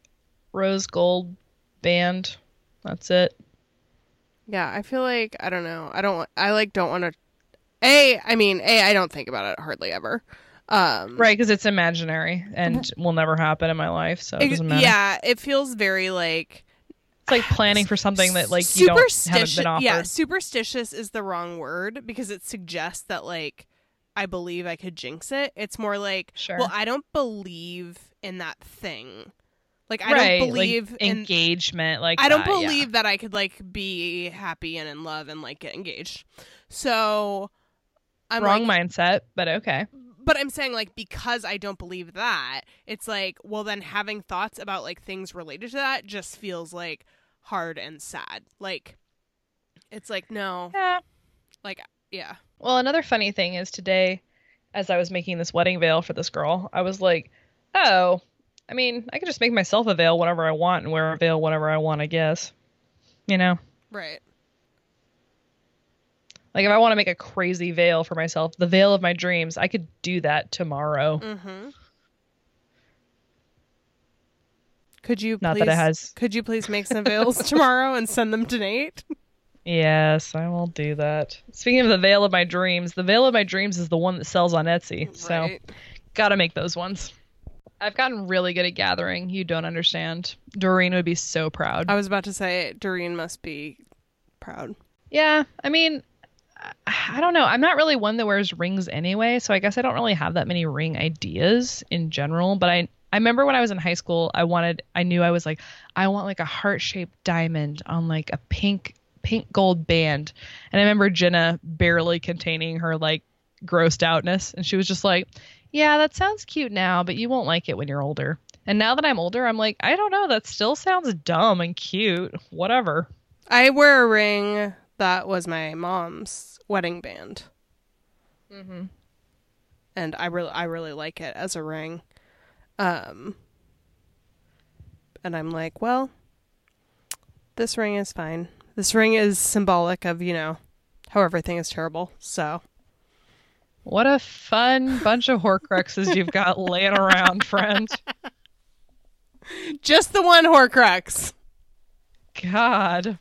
rose gold band. That's it. yeah, I feel like I don't know. I don't. I like don't want to. A, I mean, a, I don't think about it hardly ever. Um, Right, because it's imaginary and will never happen in my life, so it doesn't matter. yeah, it feels very like It's like planning for something that like you don't haven't been offered. Yeah, superstitious is the wrong word because it suggests that like I believe I could jinx it. It's more like, Sure. well, I don't believe in that thing. Like I right, don't believe like in engagement. Like I don't that, yeah. believe that I could like be happy and in love and like get engaged. So I'm wrong like, mindset, but okay. But I'm saying like because I don't believe that, it's like well then having thoughts about like things related to that just feels like hard and sad. Like it's like no, Yeah. like yeah. Well, another funny thing is today, as I was making this wedding veil for this girl, I was like, oh, I mean, I could just make myself a veil whenever I want and wear a veil whenever I want, I guess. You know? Right. Like if I want to make a crazy veil for myself, the veil of my dreams, I could do that tomorrow. Mm-hmm. Could you Not please, that it has- Could you please make some veils tomorrow and send them to Nate? Yes, I will do that. Speaking of the veil of my dreams, the veil of my dreams is the one that sells on Etsy. So gotta make those ones. I've gotten really good at gathering. You don't understand. Doreen would be so proud. I was about to say Doreen must be proud. Yeah, I mean, I- don't know. I'm not really one that wears rings anyway, so I guess I don't really have that many ring ideas in general. But I, I remember when I was in high school, I wanted, I knew I was like, I want like a heart shaped diamond on like a pink, pink gold band. And I remember Jenna barely containing her like grossed outness, and she was just like, Yeah, that sounds cute now, but you won't like it when you're older. And now that I'm older, I'm like, I don't know. That still sounds dumb and cute. Whatever. I wear a ring that was my mom's wedding band, Mm-hmm. and I really, I really like it as a ring. Um, and I'm like, well, this ring is fine. This ring is symbolic of you know how everything is terrible. So What a fun bunch of Horcruxes you've got laying around, friend. just the one Horcrux. God.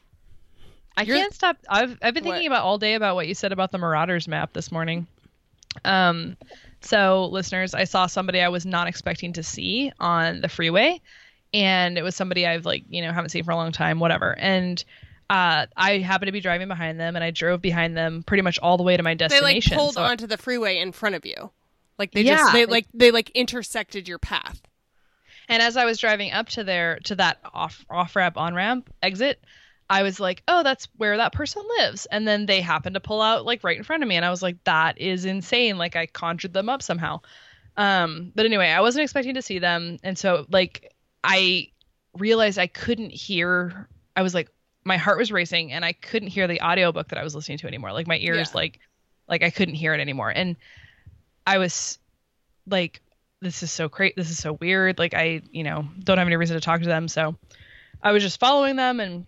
I You're- can't stop. I've I've been thinking What? about all day about what you said about the Marauders map this morning. Um, so listeners, I saw somebody I was not expecting to see on the freeway, and it was somebody I've like you know haven't seen for a long time, whatever. And uh, I happened to be driving behind them, and I drove behind them pretty much all the way to my destination. They like pulled So- onto the freeway in front of you, like they Yeah. just they like they like intersected your path. And as I was driving up to their to that off off ramp on ramp exit, I was like, "Oh, that's where that person lives." And then they happened to pull out like right in front of me, and I was like, "That is insane!" Like I conjured them up somehow. Um, but anyway, I wasn't expecting to see them, and so like I realized I couldn't hear. I was like, my heart was racing, and I couldn't hear the audiobook that I was listening to anymore. Like my ears, Yeah. like like I couldn't hear it anymore, and I was like this is so crazy this is so weird like i you know don't have any reason to talk to them so i was just following them and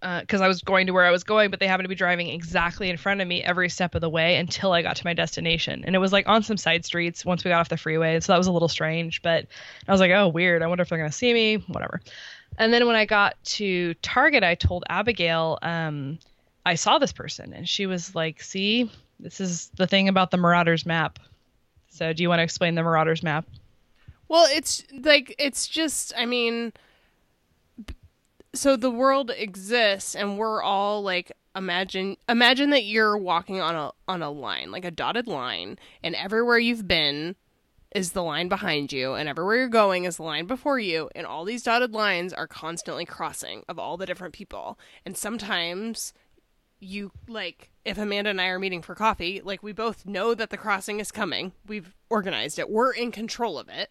because i was going to where i was going but they happened to be driving exactly in front of me every step of the way until i got to my destination. And it was like on some side streets once we got off the freeway so that was a little strange but i was like oh weird. I wonder if they're going to see me. Whatever. And then when i got to target i told abigail um, i saw this person and she was like see this is the thing about the marauders map. So do you want to explain the marauders map? Well, it's like it's just I mean so the world exists and we're all like imagine imagine that you're walking on a on a line, like a dotted line, and everywhere you've been is the line behind you and everywhere you're going is the line before you and all these dotted lines are constantly crossing of all the different people. And sometimes you like if Amanda and I are meeting for coffee, like we both know that the crossing is coming. We've organized it. We're in control of it.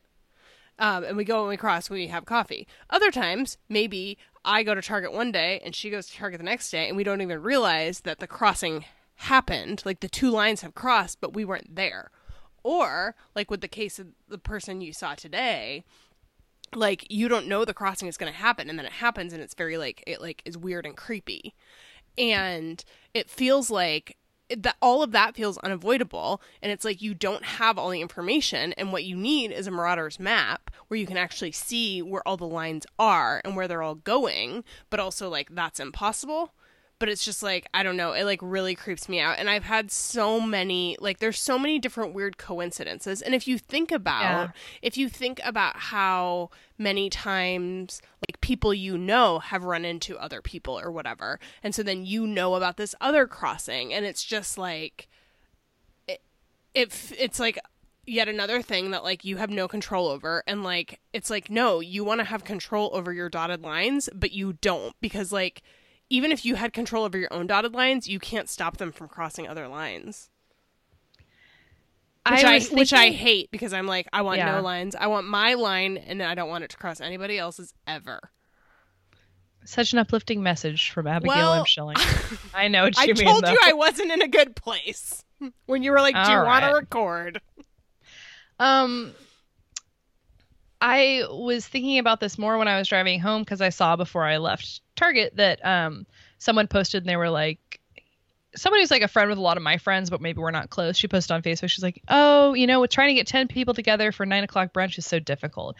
Um, and we go and we cross we have coffee. Other times, maybe I go to Target one day and she goes to Target the next day, and we don't even realize that the crossing happened. Like the two lines have crossed, but we weren't there. Or, like with the case of the person you saw today, like you don't know the crossing is going to happen, and then it happens, and it's very like it like is weird and creepy, and it feels like that all of that feels unavoidable. And it's like you don't have all the information. And what you need is a marauder's map where you can actually see where all the lines are and where they're all going. But also like that's impossible. But it's just like i don't know. It like really creeps me out. And i've had so many like there's so many different weird coincidences. And if you think about Yeah. if you think about how many times like people you know have run into other people or whatever and so then you know about this other crossing and it's just like it, it it's like yet another thing that like you have no control over and like it's like no you want to have control over your dotted lines but you don't because like even if you had control over your own dotted lines you can't stop them from crossing other lines which I, was which I hate because I'm like I want Yeah. no lines. I want my line, and I don't want it to cross anybody else's ever. Such an uplifting message from Abigail Well, M. Schilling. I know what I you mean. told though. you I wasn't in a good place when you were like, "Do you All want to record?" Um, I was thinking about this more when I was driving home because I saw before I left Target that um someone posted and they were like, somebody who's like a friend with a lot of my friends, but maybe we're not close. She posted on Facebook. She's like, "Oh, you know, trying to get ten people together for nine o'clock brunch is so difficult."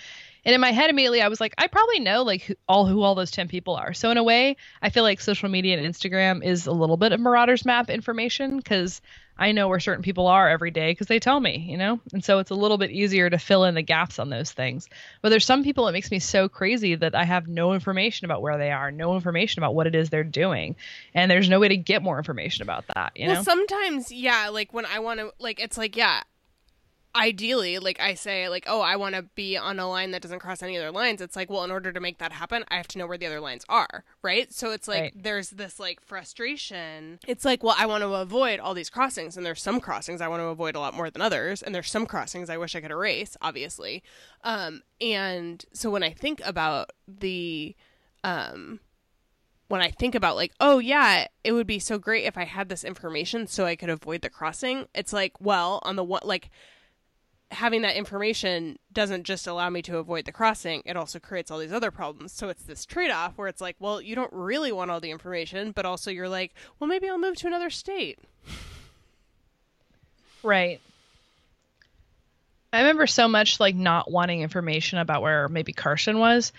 And in my head, immediately, I was like, I probably know like who, all who all those ten people are. So in a way, I feel like social media and Instagram is a little bit of Marauders Map information because I know where certain people are every day because they tell me, you know? And so it's a little bit easier to fill in the gaps on those things. But there's some people it makes me so crazy that I have no information about where they are, no information about what it is they're doing. And there's no way to get more information about that, you well, know? sometimes, yeah, like when I want to, like, it's like, yeah, ideally, like I say, like, oh, I want to be on a line that doesn't cross any other lines. It's like, well, in order to make that happen, I have to know where the other lines are, right? So it's like Right. there's this like frustration. It's like, well, I want to avoid all these crossings, and there's some crossings I want to avoid a lot more than others, and there's some crossings I wish I could erase, obviously. Um, and so when I think about the, um, when I think about like, oh yeah, it would be so great if I had this information so I could avoid the crossing. It's like, well, on the one like having that information doesn't just allow me to avoid the crossing, it also creates all these other problems. So it's this trade-off where it's like, well, you don't really want all the information, but also you're like, well, maybe I'll move to another state. Right. I remember so much like not wanting information about where maybe Carson was.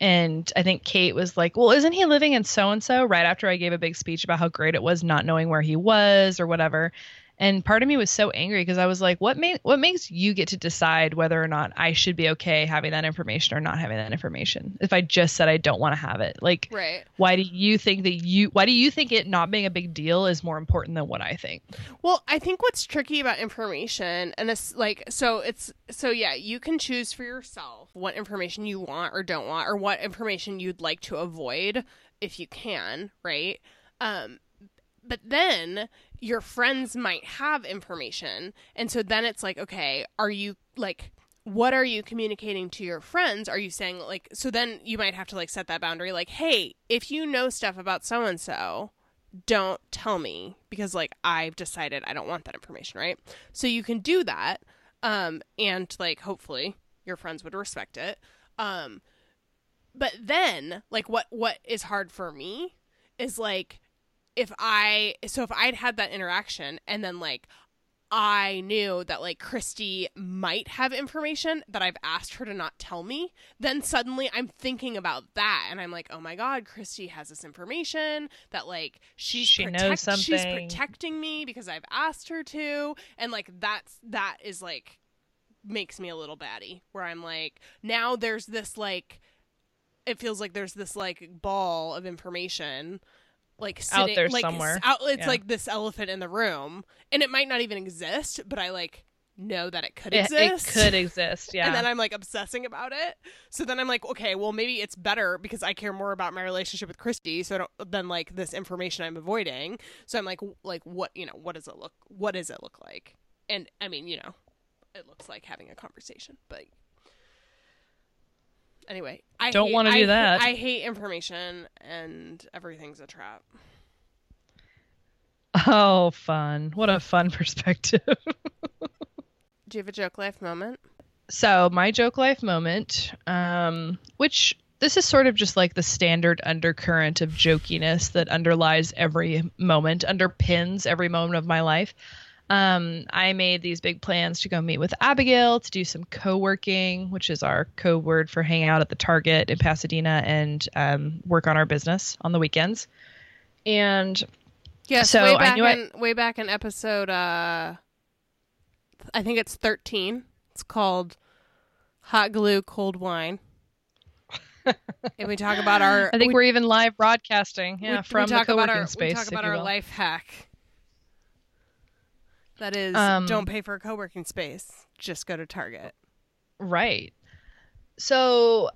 And I think Kate was like, Well, isn't he living in so and so? Right after I gave a big speech about how great it was not knowing where he was or whatever. And part of me was so angry because I was like, what ma- what makes you get to decide whether or not I should be okay having that information or not having that information? If I just said I don't want to have it. Like Right. why do you think that you why do you think it not being a big deal is more important than what I think? Well, I think what's tricky about information, and it's like, so it's, so yeah, you can choose for yourself what information you want or don't want, or what information you'd like to avoid if you can, right? Um, but then your friends might have information. And so then it's like, okay, are you like, what are you communicating to your friends? Are you saying like, so then you might have to like set that boundary, like, hey, if you know stuff about so and so, don't tell me because like I've decided I don't want that information, right? So you can do that um and like hopefully your friends would respect it. Um but then like what what is hard for me is like if I so if I'd had that interaction and then like I knew that like Christy might have information that I've asked her to not tell me, then suddenly I'm thinking about that and I'm like, oh my god, Christy has this information that like she's She knows something. she's protecting me because I've asked her to, and like that's that is like makes me a little batty where I'm like, now there's this like it feels like there's this like ball of information like Out sitting, there like, somewhere. Out, it's Yeah. like this elephant in the room, and it might not even exist, but I like know that it could It, it exist. could exist, yeah. And then I'm like obsessing about it. So then I'm like, okay, well maybe it's better because I care more about my relationship with Christy, so I don't, than like this information I'm avoiding. So I'm like, like what you know, what does it look, what does it look like? And I mean, you know, it looks like having a conversation, but anyway, I Don't wanna do hate- that. I hate information, and everything's a trap. Oh, fun. What a fun perspective. Do you have a joke life moment? so, my joke life moment, um, which this is sort of just like the standard undercurrent of jokiness that underlies every moment, underpins every moment of my life. Um, I made these big plans to go meet with Abigail to do some co working, which is our code word for hang out at the Target in Pasadena and um, work on our business on the weekends. And Yes, So, way I back knew I- in way back in episode uh I think it's 13. It's called Hot Glue Cold Wine. and we talk about our I think we, we, are even live broadcasting, yeah, we from the talk about co-working our, space. We talk about our will. life hack. That is Um, don't pay for a co-working space. Just go to Target. Right. So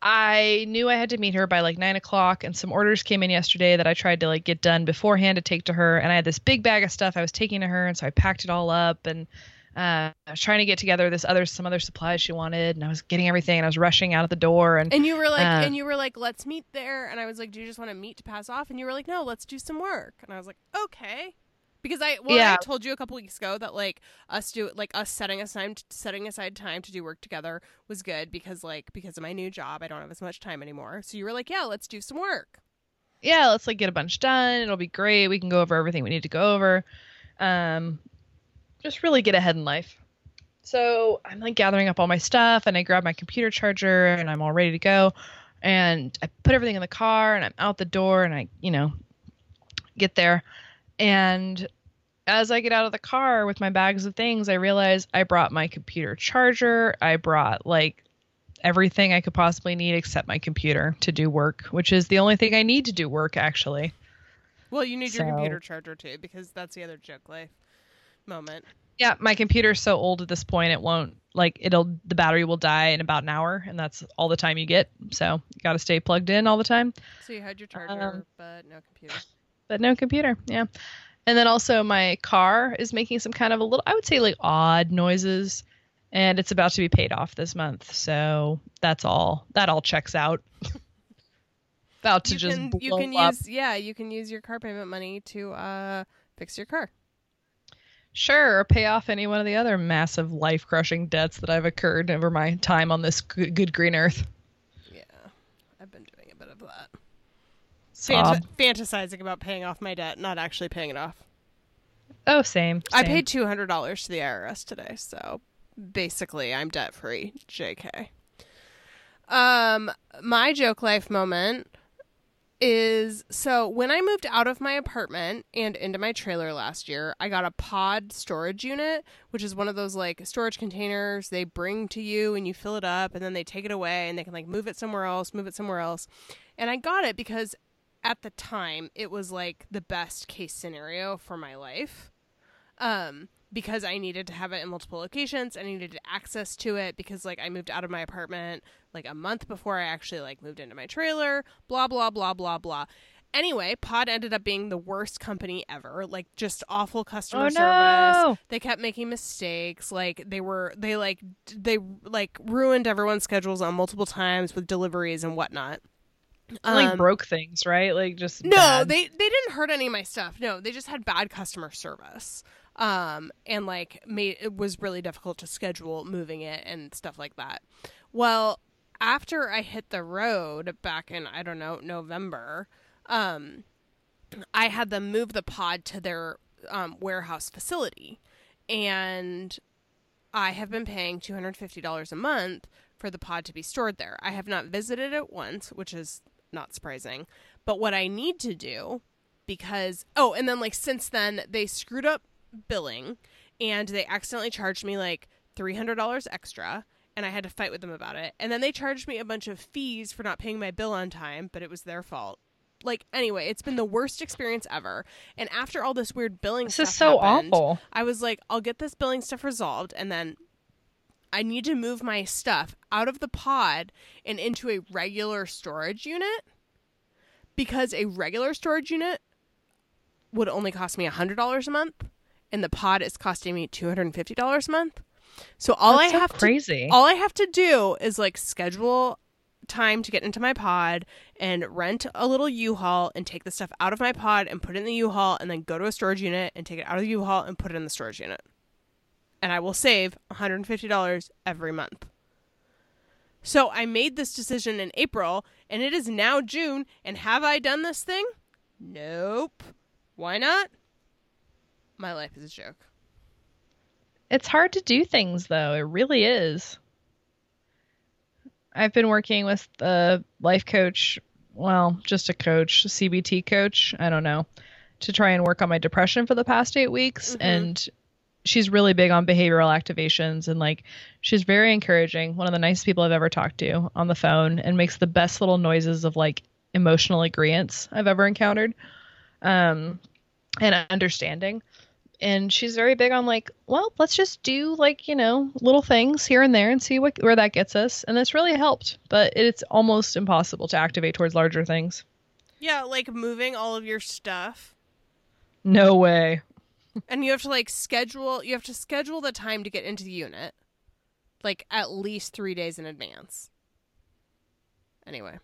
I knew I had to meet her by like nine o'clock, and some orders came in yesterday that I tried to like get done beforehand to take to her. And I had this big bag of stuff I was taking to her, and so I packed it all up and. Uh, I was trying to get together this other some other supplies she wanted, and I was getting everything, and I was rushing out of the door, and And you were like Uh, and you were like let's meet there and I was like do you just want to meet to pass off and you were like no, let's do some work. And I was like okay. Because I well Yeah. I told you a couple weeks ago that like us do like us setting aside setting aside time to do work together was good because like because of my new job I don't have as much time anymore. So you were like, "Yeah, let's do some work." yeah, let's like get a bunch done. It'll be great. We can go over everything we need to go over. Um, just really get ahead in life. So I'm like gathering up all my stuff and I grab my computer charger and I'm all ready to go. And I put everything in the car and I'm out the door and I, you know, get there. And as I get out of the car with my bags of things, I realize I brought my computer charger. I brought like everything I could possibly need except my computer to do work, which is the only thing I need to do work actually. Well, you need your computer charger too, because that's the other joke life moment. Yeah, my computer's so old at this point it won't like it'll the battery will die in about an hour and that's all the time you get. So you got to stay plugged in all the time. So you had your charger, Um, but no computer. But no computer. Yeah. And then also my car is making some kind of a little I would say like odd noises and it's about to be paid off this month. So that's all. That all checks out. about to you just can blow you can up. use yeah you can use your car payment money to uh fix your car. Sure, or pay off any one of the other massive life crushing debts that I've occurred over my time on this good green earth. Yeah, I've been doing a bit of that. Fanta- fantasizing about paying off my debt, not actually paying it off. Oh, same. I paid two hundred dollars to the IRS today, so basically I'm debt free. Jk. Um, my joke life moment is so when I moved out of my apartment and into my trailer last year, I got a pod storage unit, which is one of those like storage containers they bring to you and you fill it up and then they take it away and they can like move it somewhere else, move it somewhere else. And I got it because at the time it was like the best case scenario for my life um because I needed to have it in multiple locations. I needed access to it because like I moved out of my apartment like a month before I actually like moved into my trailer, blah blah blah blah blah. Anyway, Pod ended up being the worst company ever. Like just awful customer Oh, service. no. They kept making mistakes. Like they were they like they like ruined everyone's schedules on multiple times with deliveries and whatnot. Like Um, broke things, right? Like just no, bad. they they didn't hurt any of my stuff. No, they just had bad customer service. Um and like made it was really difficult to schedule moving it and stuff like that. Well, after I hit the road back in I don't know, November, um I had them move the pod to their um, warehouse facility and I have been paying $250 a month for the pod to be stored there. I have not visited it once, which is not surprising. But what I need to do, because, oh, and then like since then, they screwed up billing and they accidentally charged me like $300 extra. And I had to fight with them about it. And then they charged me a bunch of fees for not paying my bill on time, but it was their fault. Like, anyway, it's been the worst experience ever. And after all this weird billing This stuff is so happened, awful. I was like, I'll get this billing stuff resolved, and then I need to move my stuff out of the pod and into a regular storage unit because a regular storage unit would only cost me $100 a month, and the pod is costing me $250 a month. So all That's I so have crazy. to all I have to do is like schedule time to get into my pod and rent a little U-Haul and take the stuff out of my pod and put it in the U-Haul and then go to a storage unit and take it out of the U-Haul and put it in the storage unit. And I will save $150 every month. So I made this decision in April and it is now June and have I done this thing? Nope. Why not? My life is a joke. It's hard to do things though. It really is. I've been working with a life coach, well, just a coach, a CBT coach, I don't know, to try and work on my depression for the past 8 weeks Mhm. and she's really big on behavioral activations and like she's very encouraging, one of the nicest people I've ever talked to on the phone and makes the best little noises of like emotional agreeance I've ever encountered. Um and understanding. And she's very big on like well let's just do like you know little things here and there and see what where that gets us. And it's really helped but it's almost impossible to activate towards larger things. Yeah, like moving all of your stuff. No way and you have to like schedule you have to schedule the time to get into the unit like at least three days in advance anyway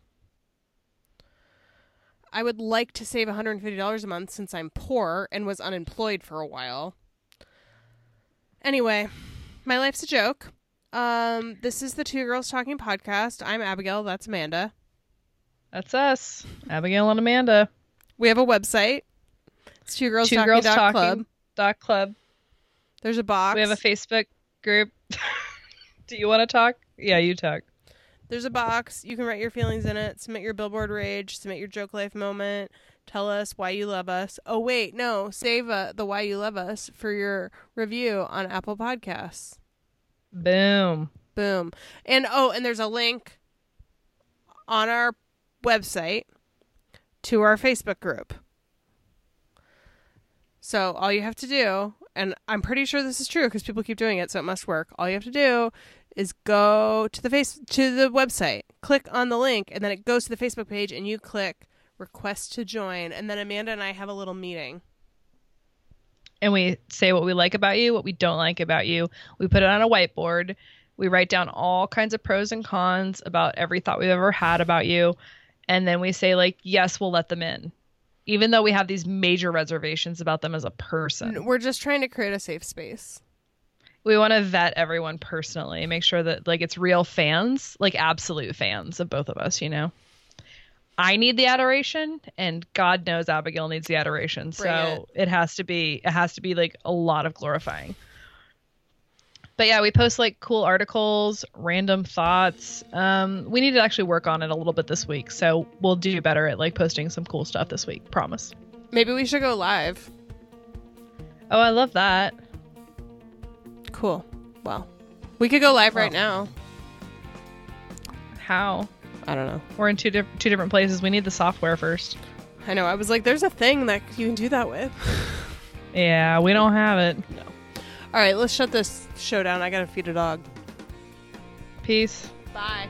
i would like to save $150 a month since i'm poor and was unemployed for a while anyway my life's a joke um this is the two girls talking podcast i'm abigail that's amanda That's us, Abigail and Amanda. We have a website. It's two girls Two talking girls talking. club. Dot club. There's a box. We have a Facebook group. Do you want to talk? Yeah, you talk. There's a box. You can write your feelings in it. Submit your billboard rage. Submit your joke life moment. Tell us why you love us. Oh wait, no, save uh, the why you love us for your review on Apple Podcasts. Boom. Boom. And oh, and there's a link on our website to our Facebook group. So all you have to do, and I'm pretty sure this is true because people keep doing it, so it must work. All you have to do is go to the face to the website, click on the link, and then it goes to the Facebook page, and you click request to join, and then Amanda and I have a little meeting. And we say what we like about you, what we don't like about you. We put it on a whiteboard. We write down all kinds of pros and cons about every thought we've ever had about you. And then we say, like, yes, we'll let them in. Even though we have these major reservations about them as a person. We're just trying to create a safe space. we want to vet everyone personally make sure that like it's real fans like absolute fans of both of us you know i need the adoration and god knows abigail needs the adoration Bring so it. has to be it has to be like a lot of glorifying but yeah we post like cool articles random thoughts um we need to actually work on it a little bit this week so we'll do better at like posting some cool stuff this week promise Maybe we should go live. oh i love that Cool. Well, we could go live right now. how I don't know. we're in two, di- two different places we need the software first I know. I was like, there's a thing that you can do that with. Yeah, we don't have it. All right, let's shut this show down. I gotta feed a dog. Peace. Bye.